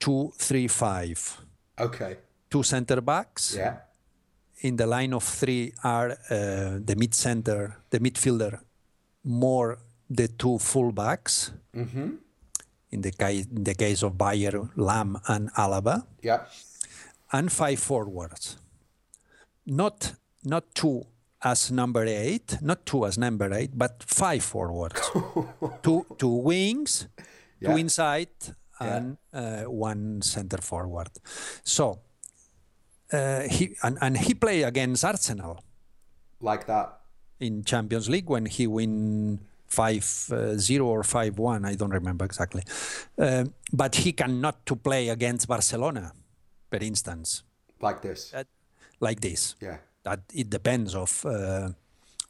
two three five. Okay. Two center backs. Yeah. In the line of three are uh, the mid center, the midfielder, more the two full backs. Mm-hmm in the case, in the case of Bayer, Lahm, and Alaba. Yeah. And five forwards. Not not two as number eight, not two as number eight, but five forwards. *laughs* two two wings, yeah. two inside, and yeah. uh, one center forward. So uh, he and, and he played against Arsenal. Like that. In Champions League when he win five uh, zero or five one. I don't remember exactly. Uh, but he cannot to play against Barcelona, for instance. Like this. That, like this. Yeah. That it depends of uh,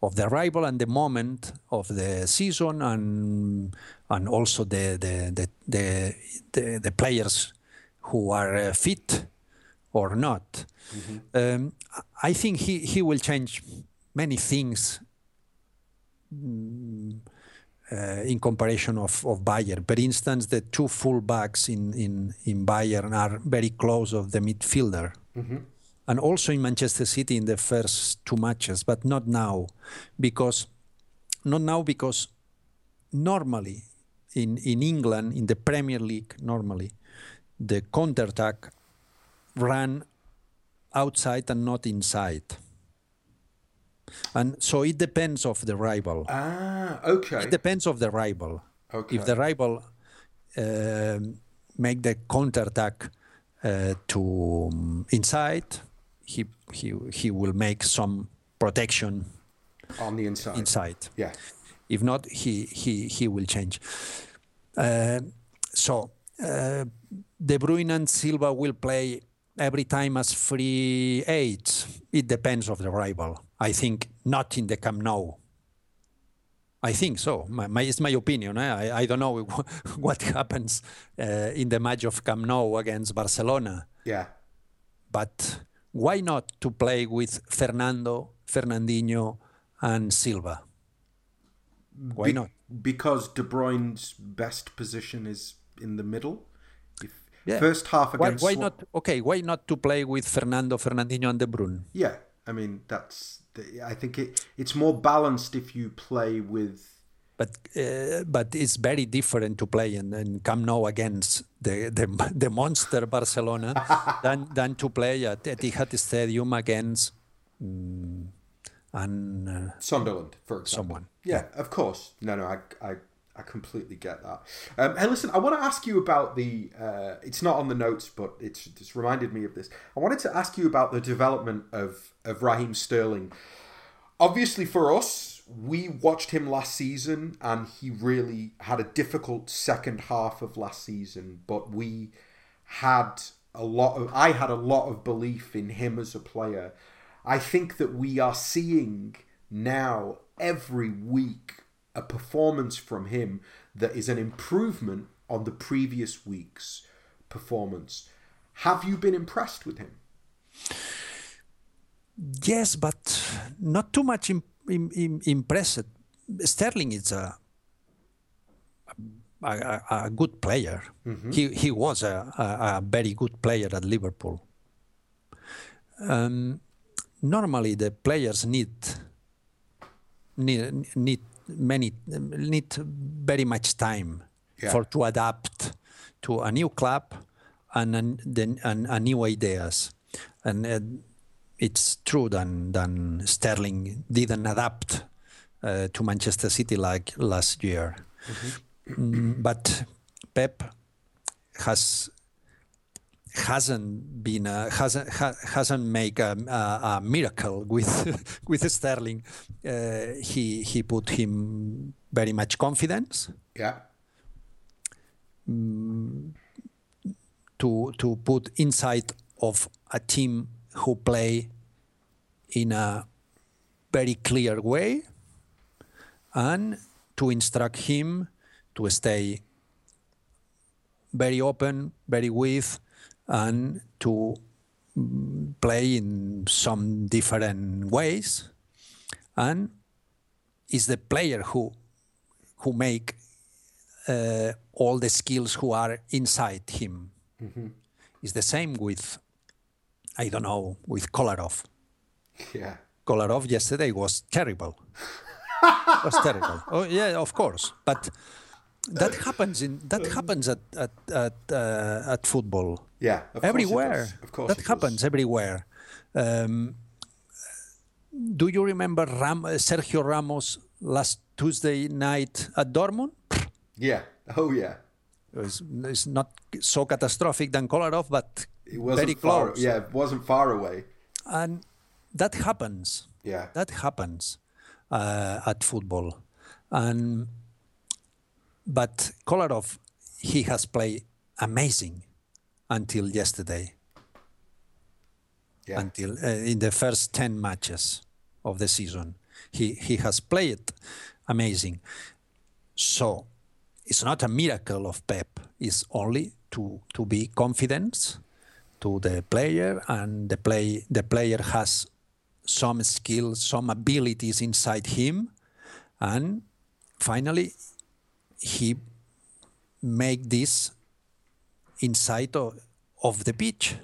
of the rival and the moment of the season and and also the the the the, the, the players who are uh, fit or not. Mm-hmm. Um, I think he, he will change many things uh, in comparison of, of Bayern. For instance, the two fullbacks in, in, in Bayern are very close of the midfielder. Mm-hmm. And also in Manchester City in the first two matches, but not now, because not now because normally in, in England in the Premier League normally the counterattack ran outside and not inside and so it depends of the rival. Ah, okay. It depends of the rival. Okay. If the rival uh, make the counterattack uh, to um, inside, he he he will make some protection on the inside. Inside. Yeah. If not, he he he will change. Uh, so uh, De Bruyne and Silva will play every time as free eights. It depends of the rival. I think not in the Camp Nou. I think so. My, my, it's my opinion. Eh? I, I don't know *laughs* what happens uh, in the match of Camp Nou against Barcelona. Yeah. But why not to play with Fernando, Fernandinho, and Silva? Why Be- not? Because De Bruyne's best position is in the middle. If Yeah. First half Why, against. why Swa- not? Okay, why not to play with Fernando, Fernandinho, and De Bruyne? Yeah, I mean that's. The, I think it it's more balanced if you play with. But uh, but it's very different to play in, in Camp Nou against the the, the monster Barcelona *laughs* than than to play at Etihad Stadium against mm, and uh, Sunderland, for example. Someone. Yeah, of course. No, no, I, I, I completely get that. Um, hey, listen, I want to ask you about the. Uh, it's not on the notes, but it's it's reminded me of this. I wanted to ask you about the development of of Raheem Sterling. Obviously, for us, we watched him last season, and he really had a difficult second half of last season. But we had a lot of. I had a lot of belief in him as a player. I think that we are seeing now every week a performance from him that is an improvement on the previous week's performance. Have you been impressed with him? Yes, but not too much Im- Im- Im- impressed. Sterling is a a, a, good player. He he was a, a, a very good player at Liverpool. Um, normally, the players need need need many need very much time Yeah. for to adapt to a new club and an, then and, and new ideas. And uh, it's true that than Sterling didn't adapt uh, to Manchester City like last year. Mm, but Pep has hasn't been a, hasn't ha, hasn't made a, a, a miracle with *laughs* with Sterling. Uh, he he put him very much confidence Yeah. to to put inside of a team who play in a very clear way and to instruct him to stay very open, very with, and to play in some different ways. And is the player who who make uh, all the skills who are inside him. It's the same with, I don't know, with Kolarov. Yeah. Kolarov yesterday was terrible. *laughs* was terrible. Oh yeah, of course. But that happens in that happens at at at, uh, at football Yeah. Of course it everywhere. Of course. that happens everywhere. Um, do you remember Ram- uh, Sergio Ramos last Tuesday night at Dortmund? Yeah. Oh yeah. It was, it's not so catastrophic than Kolarov, but It wasn't very far. close. Yeah, it wasn't far away. And that happens. Yeah. That happens uh, at football. And but Kolarov, he has played amazing until yesterday. Yeah. Until uh, in the first ten matches of the season, he he has played amazing. So it's not a miracle of Pep. It's only to to be confident to the player, and the play the player has some skills, some abilities inside him, and finally he make this inside of, of the pitch.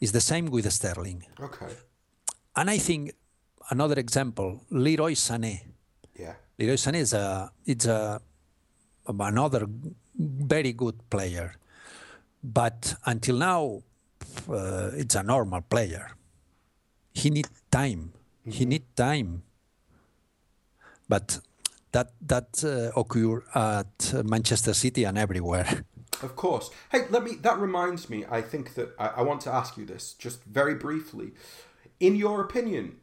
It's the same with Sterling, Okay. and I think another example, Leroy Sané. Yeah. Leroy Sané is a it's a another very good player, but until now, uh, it's a normal player. He need time. He need time. But that that uh, occur at Manchester City and everywhere. *laughs* Of course. Hey, let me. That reminds me. I think that I, I want to ask you this just very briefly. In your opinion,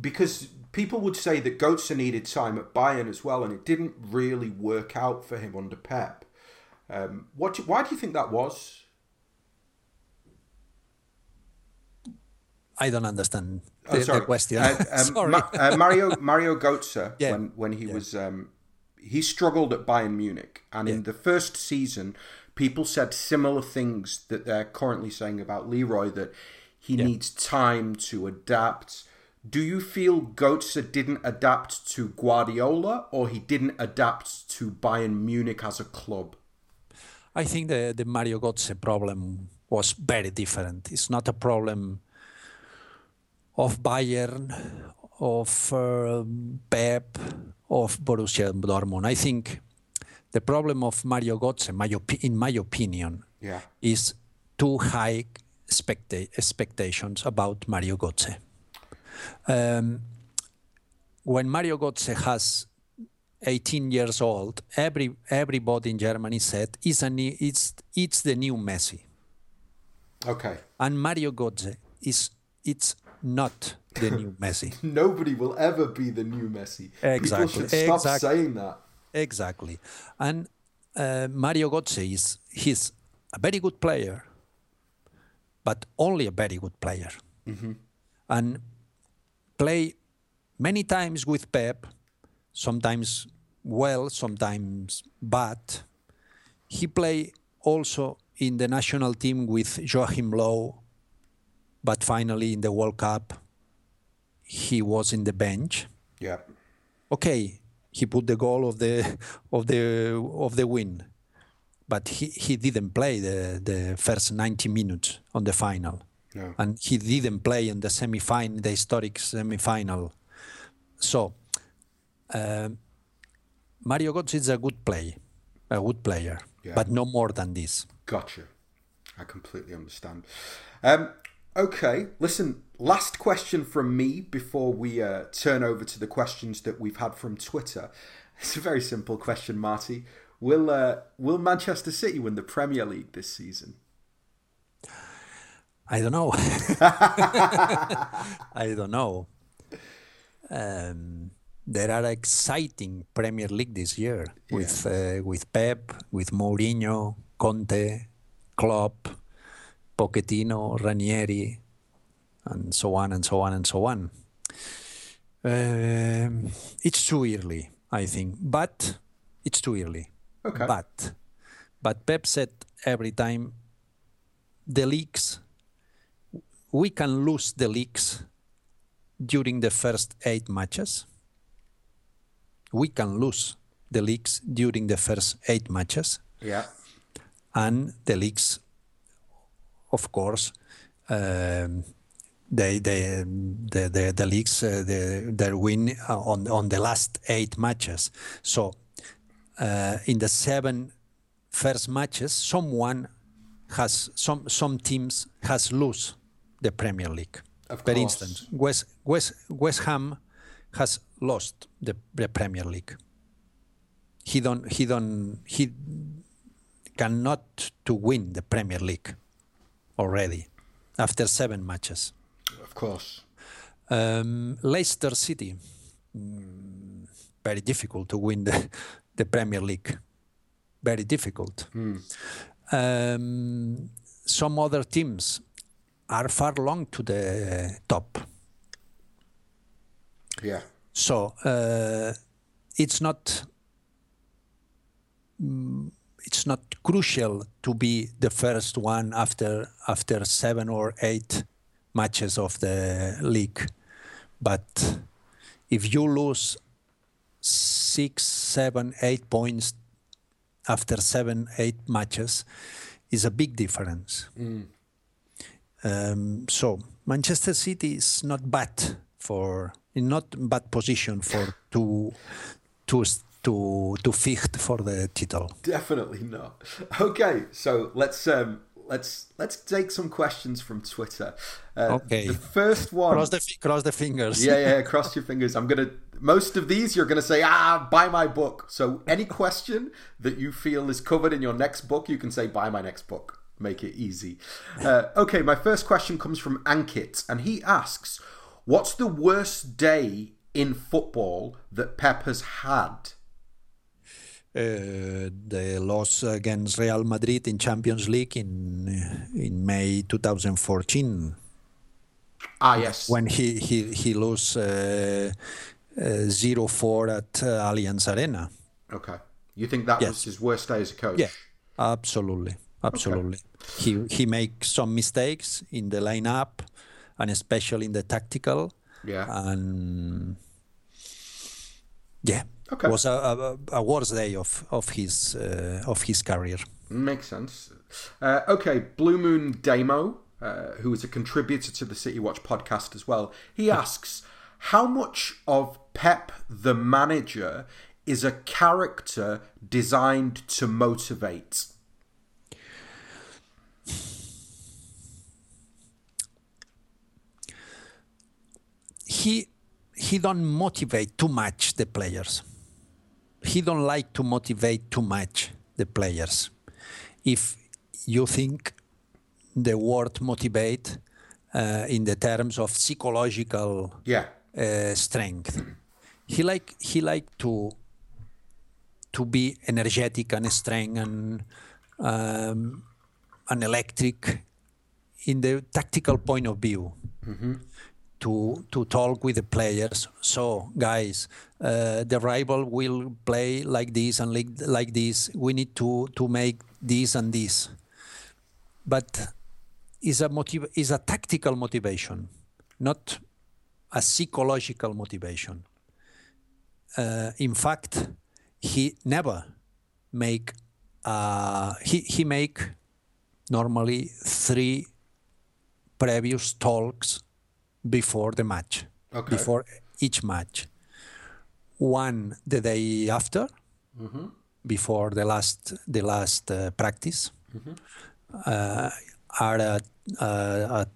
because people would say that Götze needed time at Bayern as well, and it didn't really work out for him under Pep. Um, what? Do, why do you think that was? I don't understand Oh, the, the sorry. question. Uh, *laughs* um, sorry. Ma- uh, Mario Mario Götze *laughs* Yeah. when when he was um, he struggled at Bayern Munich, and in the first season, people said similar things that they're currently saying about Leroy that he needs time to adapt. Do you feel Götze didn't adapt to Guardiola, or he didn't adapt to Bayern Munich as a club? I think the, the Mario Götze problem was very different. It's not a problem of Bayern, of uh, Pep, of Borussia Dortmund. I think the problem of Mario Götze, my in my opinion, Yeah. is too high expecta- expectations about Mario Götze. Um, when Mario Götze has 18 years old, every everybody in Germany said it's a new, it's it's the new Messi, Okay. and Mario Götze is it's not the new *laughs* Messi. Nobody will ever be the new Messi. People Exactly. should stop Exactly. saying that. Exactly, and uh, Mario Götze is he's a very good player, but only a very good player, and play many times with Pep, sometimes well, sometimes bad. He play also in the national team with Joachim Löw, but finally in the World Cup, he was in the bench. Yeah. Okay, he put the goal of the of the of the win, but he, he didn't play the, the first 90 minutes on the final. No. And he didn't play in the semi-final, the historic semi-final. So, uh, Mario Götze is a good play, a good player, Yeah. but no more than this. Gotcha. I completely understand. Um, okay, listen. Last question from me before we uh, turn over to the questions that we've had from Twitter. *laughs* It's a very simple question, Martí. Will uh, Will Manchester City win the Premier League this season? I don't know. *laughs* I don't know. Um, there are exciting Premier League this year with uh, with Pep, with Mourinho, Conte, Klopp, Pochettino, Ranieri, and so on and so on and so on. Um, it's too early, I think, but it's too early. Okay. But but Pep said every time the leagues we can lose the leaks during the first eight matches. We can lose the leaks during the first eight matches, Yeah. and the leagues, of course, um, they, they, the, the, the leagues uh, the, they win uh, on on the last eight matches. So, uh, in the seven first matches, someone has some some teams has lose the Premier League. Of For course. instance, West West West Ham has lost the, the Premier League. He don't he don't he cannot to win the Premier League already after seven matches. Of course. Um, Leicester City, mm, very difficult to win the, the Premier League. Very difficult. Um, some other teams are far long to the top. Yeah. So uh, it's not mm, it's not crucial to be the first one after after seven or eight matches of the league, but if you lose six, seven, eight points after seven, eight matches, is a big difference. Um, so Manchester City is not bad for in not bad position for to to to to fight for the title. Definitely not. Okay, so let's um, let's let's take some questions from Twitter. Uh, Okay. The first one. Cross the cross the fingers. yeah, yeah. *laughs* Cross your fingers. I'm gonna. Most of these, you're gonna say, ah, buy my book. So any question that you feel is covered in your next book, you can say, buy my next book. Make it easy. Uh, okay, my first question comes from Ankit, and he asks, "What's the worst day in football that Pep has had?" Uh, the loss against Real Madrid in Champions League in in May 2014 Ah, yes. when he he he lost uh, uh, 0-4 at uh, Allianz Arena. Okay. You think that was Yes. his worst day as a coach? Yeah, absolutely, absolutely. He he makes some mistakes in the lineup, and especially in the tactical. Yeah. and yeah, Okay. was a, a, a worst day of of his uh, of his career. Makes sense. Uh, okay, Blue Moon Damo, uh, who is a contributor to the City Watch podcast as well, he asks, "How much of Pep the manager is a character designed to motivate?" he he don't motivate too much the players. He don't like to motivate too much the players. If you think the word motivate uh, in the terms of psychological Yeah. uh, strength, he like he like to to be energetic and strong and um, and electric in the tactical point of view to to talk with the players. So, guys, uh, the rival will play like this and like, like this. We need to to make this and this. But is a motiv- is a tactical motivation, not a psychological motivation. Uh, in fact, he never make uh, he he make normally three previous talks before the match, Okay. before each match. One the day after, before the last the last uh, practice, uh, are a, a, a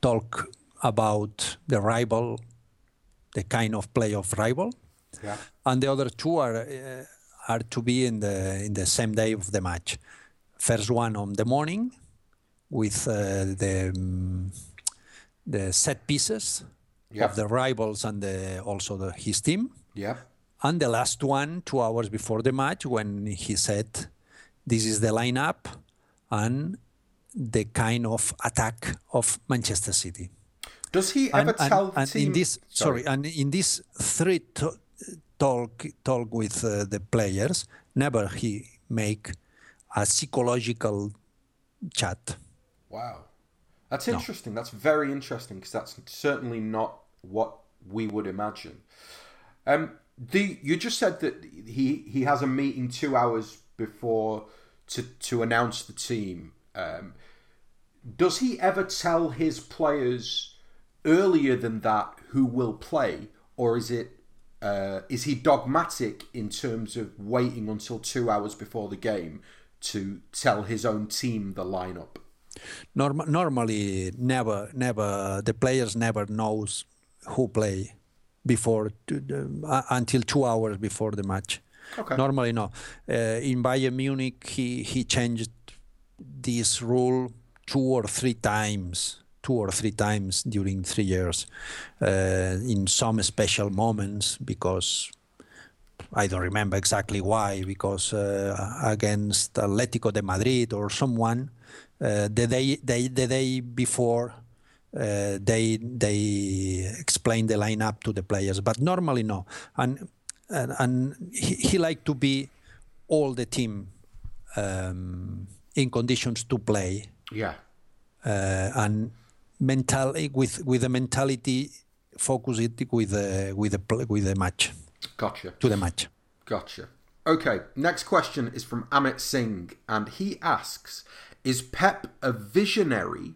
talk about the rival, the kind of play of rival, Yeah. and the other two are uh, are to be in the in the same day of the match. First one on the morning with uh, the um, the set pieces Yeah. of the rivals and the, also the, his team, Yeah. and the last one two hours before the match when he said, "This is the lineup," and the kind of attack of Manchester City Does he ever and, and- tell the and team? in this sorry. and in this three to, talk talk with uh, the players never he make a psychological chat Wow. That's interesting. That's very interesting because that's certainly not what we would imagine. Um, the you just said that he he has a meeting two hours before to to announce the team. Um, does he ever tell his players earlier than that who will play, or is it uh, is he dogmatic in terms of waiting until two hours before the game to tell his own team the lineup? Norm- normally never never the players never knows who play before to, uh, until two hours before the match Okay. normally no uh, in bayern munich he he changed this rule two or three times two or three times during three years uh, in some special moments because I don't remember exactly why, because uh, against Atletico de Madrid or someone, uh, the day they, the day before, uh, they they explain the lineup to the players, but normally no. And and, and he, he like to be all the team um, in conditions to play Yeah. uh, and mental with with the mentality focused with the with the with the match Gotcha. to the match. Gotcha. Okay, next question is from Amit Singh, and he asks Is Pep a visionary?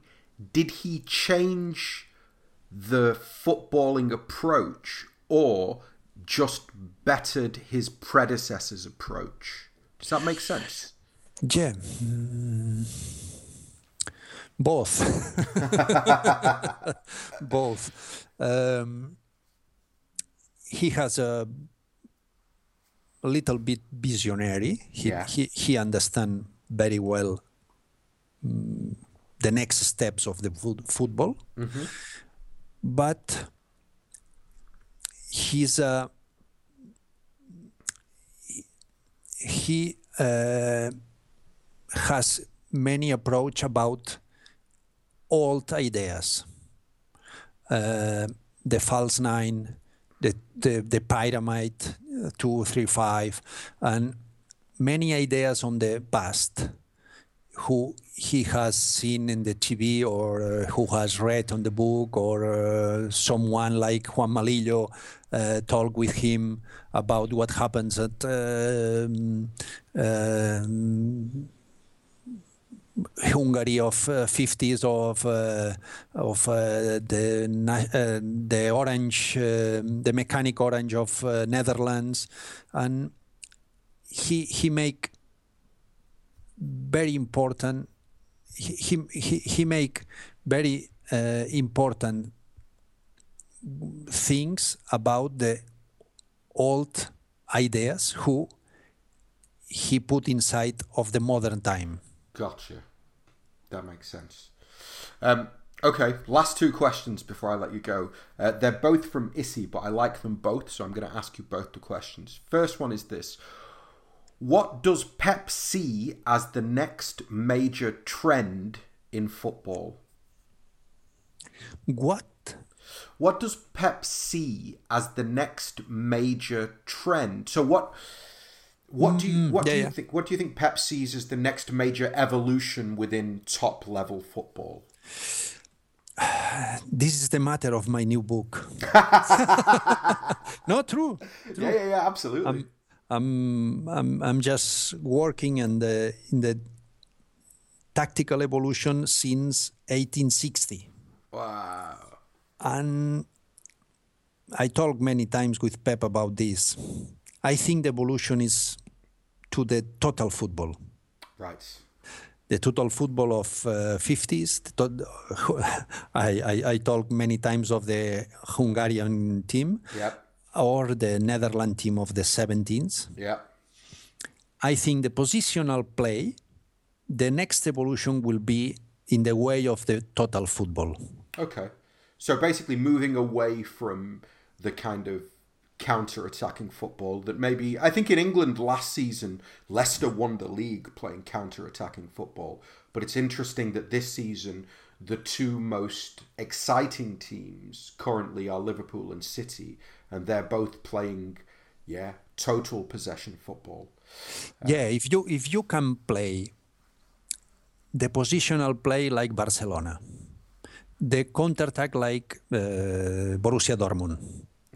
Did he change the footballing approach or just bettered his predecessor's approach? Does that make sense? Yeah. Both. *laughs* both. Um, he has a, a little bit visionary. He, Yeah. he, he understands very well mm, the next steps of the foot, football. But he's a he uh, has many approach about old ideas. Uh, the false nine, the the, the pyramid, uh, two, three, five, and many ideas on the past who he has seen in the TV or uh, who has read on the book or uh, someone like Juanma Lillo uh, talk with him about what happens at um, um, Hungary of uh, 50s of uh, of uh, the uh, the orange uh, the mechanic orange of uh, Netherlands and he he make very important he he, he, he make very uh, important things about the old ideas who he put inside of the modern time Gotcha. That makes sense. Um, okay, last two questions before I let you go. Uh, they're both from Issy, but I like them both, so I'm going to ask you both the questions. First one is this What does Pep see as the next major trend in football? what What does Pep see as the next major trend? So what what do you mm-hmm. what yeah, do you yeah. think what do you think Pep sees as the next major evolution within top level football? *sighs* This is the matter of my new book. *laughs* no, true. Yeah, yeah, yeah, absolutely. I'm I'm I'm just working in the in the tactical evolution since 1860, wow. and I talk many times with Pep about this. I think the evolution is to the total football, Right. the total football of uh, 50s. the tot- *laughs* I, I I talk many times of the Hungarian team Yep. or the Netherlands team of the 17s. Yep. I think the positional play, the next evolution will be in the way of the total football. Okay. So basically moving away from the kind of counter-attacking football that maybe I think in England last season Leicester won the league playing counter-attacking football, but it's interesting that this season the two most exciting teams currently are Liverpool and City and they're both playing yeah, total possession football. yeah, if you if you can play the positional play like Barcelona, the counter attack like uh, Borussia Dortmund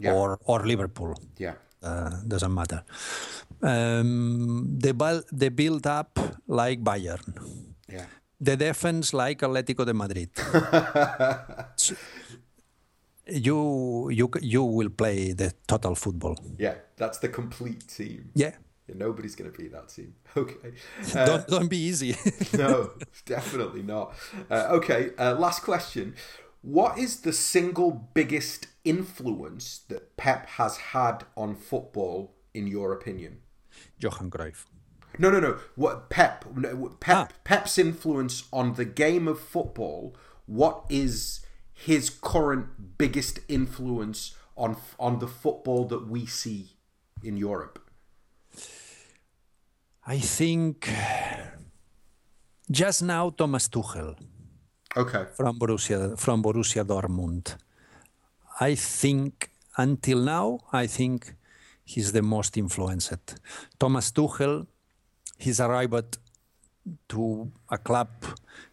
Yeah. or or Liverpool, Yeah. uh, doesn't matter. Um, the bal- the build up like Bayern. Yeah. the defense like Atletico de Madrid. So, *laughs* you you you will play the total football. Yeah, that's the complete team. Yeah. Yeah, nobody's going to beat that team. *laughs* Okay. Uh, don't don't be easy. *laughs* no, definitely not. Uh, okay, uh, last question. What is the single biggest influence that Pep has had on football, in your opinion? Johan Cruyff. No, no, no. What Pep? Pep Ah. Pep's influence on the game of football. What is his current biggest influence on on the football that we see in Europe? I think just now Thomas Tuchel Okay. from Borussia from Borussia Dortmund. I think until now I think he's the most influenced. Thomas Tuchel, he's arrived to a club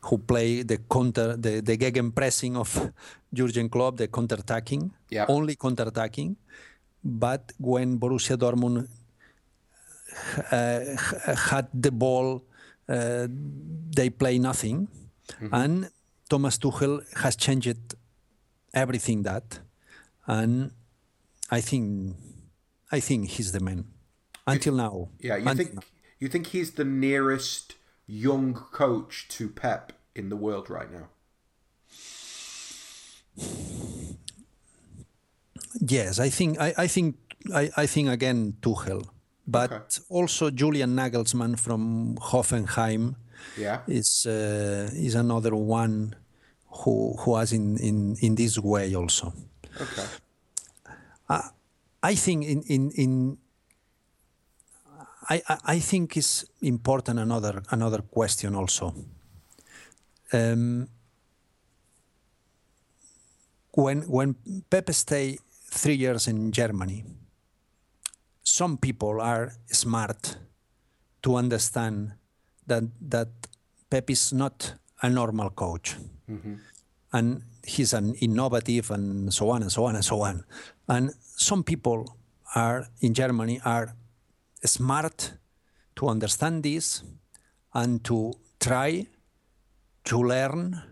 who play the counter the, the gegenpressing of Jurgen Klopp, the counter-attacking, Yeah. only counter-attacking. But when Borussia Dortmund uh, had the ball, uh, they play nothing, and Thomas Tuchel has changed everything that, and I think I think he's the man until now. Yeah, you think you think he's the nearest young coach to Pep in the world right now? Yes, I think I, I think I, I think again Tuchel, but Okay. also Julian Nagelsmann from Hoffenheim Yeah. is uh, is another one who who has in, in, in this way also. Okay. I think in in, in I, I think is important another another question also. Um, when when Pep stay three years in Germany, some people are smart to understand that that Pep is not a normal coach, and he's an innovative and so on and so on and so on. And some people are in Germany are smart to understand this and to try to learn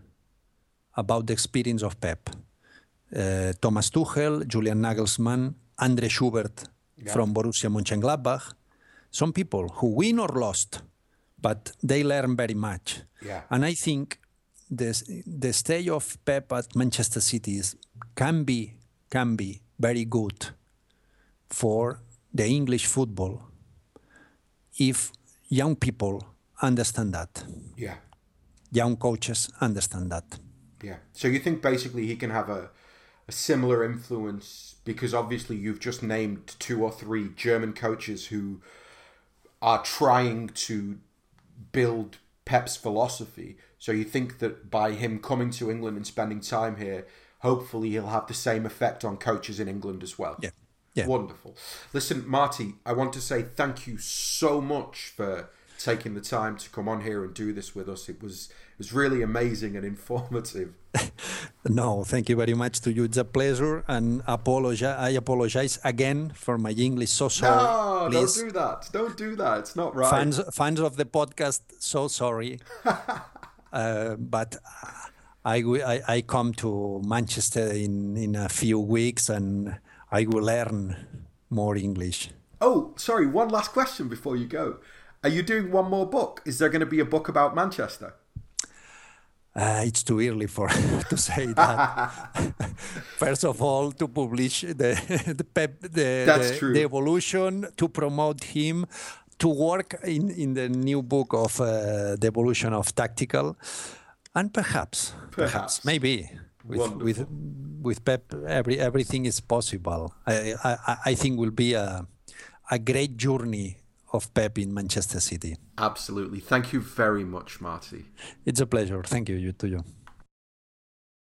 about the experience of Pep. Uh, Thomas Tuchel, Julian Nagelsmann, Andre Schubert from Borussia Mönchengladbach. Some people who win or lost, but they learn very much. Yeah. And I think this, the stay of Pep at Manchester City is, can be can be very good for the English football if young people understand that, Yeah. young coaches understand that. Yeah. So you think basically he can have a, a similar influence because obviously you've just named two or three German coaches who are trying to build Pep's philosophy. So you think that by him coming to England and spending time here, hopefully he'll have the same effect on coaches in England as well. Yeah. Yeah. Wonderful. Listen, Martí, I want to say thank you so much for taking the time to come on here and do this with us. It was was really amazing and informative. *laughs* no, thank you very much to you. It's a pleasure, and apologize. I apologize again for my English. So sorry. No, Please. don't do that. Don't do that. It's not right. Fans, fans of the podcast, so sorry. *laughs* uh, but I, I, I come to Manchester in in a few weeks, and I will learn more English. Oh, sorry. One last question before you go. Are you doing one more book? Is there going to be a book about Manchester? Uh, it's too early for *laughs* to say that. *laughs* First of all, to publish the *laughs* the, pep, the, the, the, evolution, to promote him, to work in, in the new book of uh, the evolution of tactical, and perhaps, perhaps, perhaps maybe with Wonderful. with with Pep, every everything is possible. I I, I think will be a a great journey of Pep in Manchester City. Absolutely. Thank you very much, Martí. It's a pleasure. Thank you, you too. you.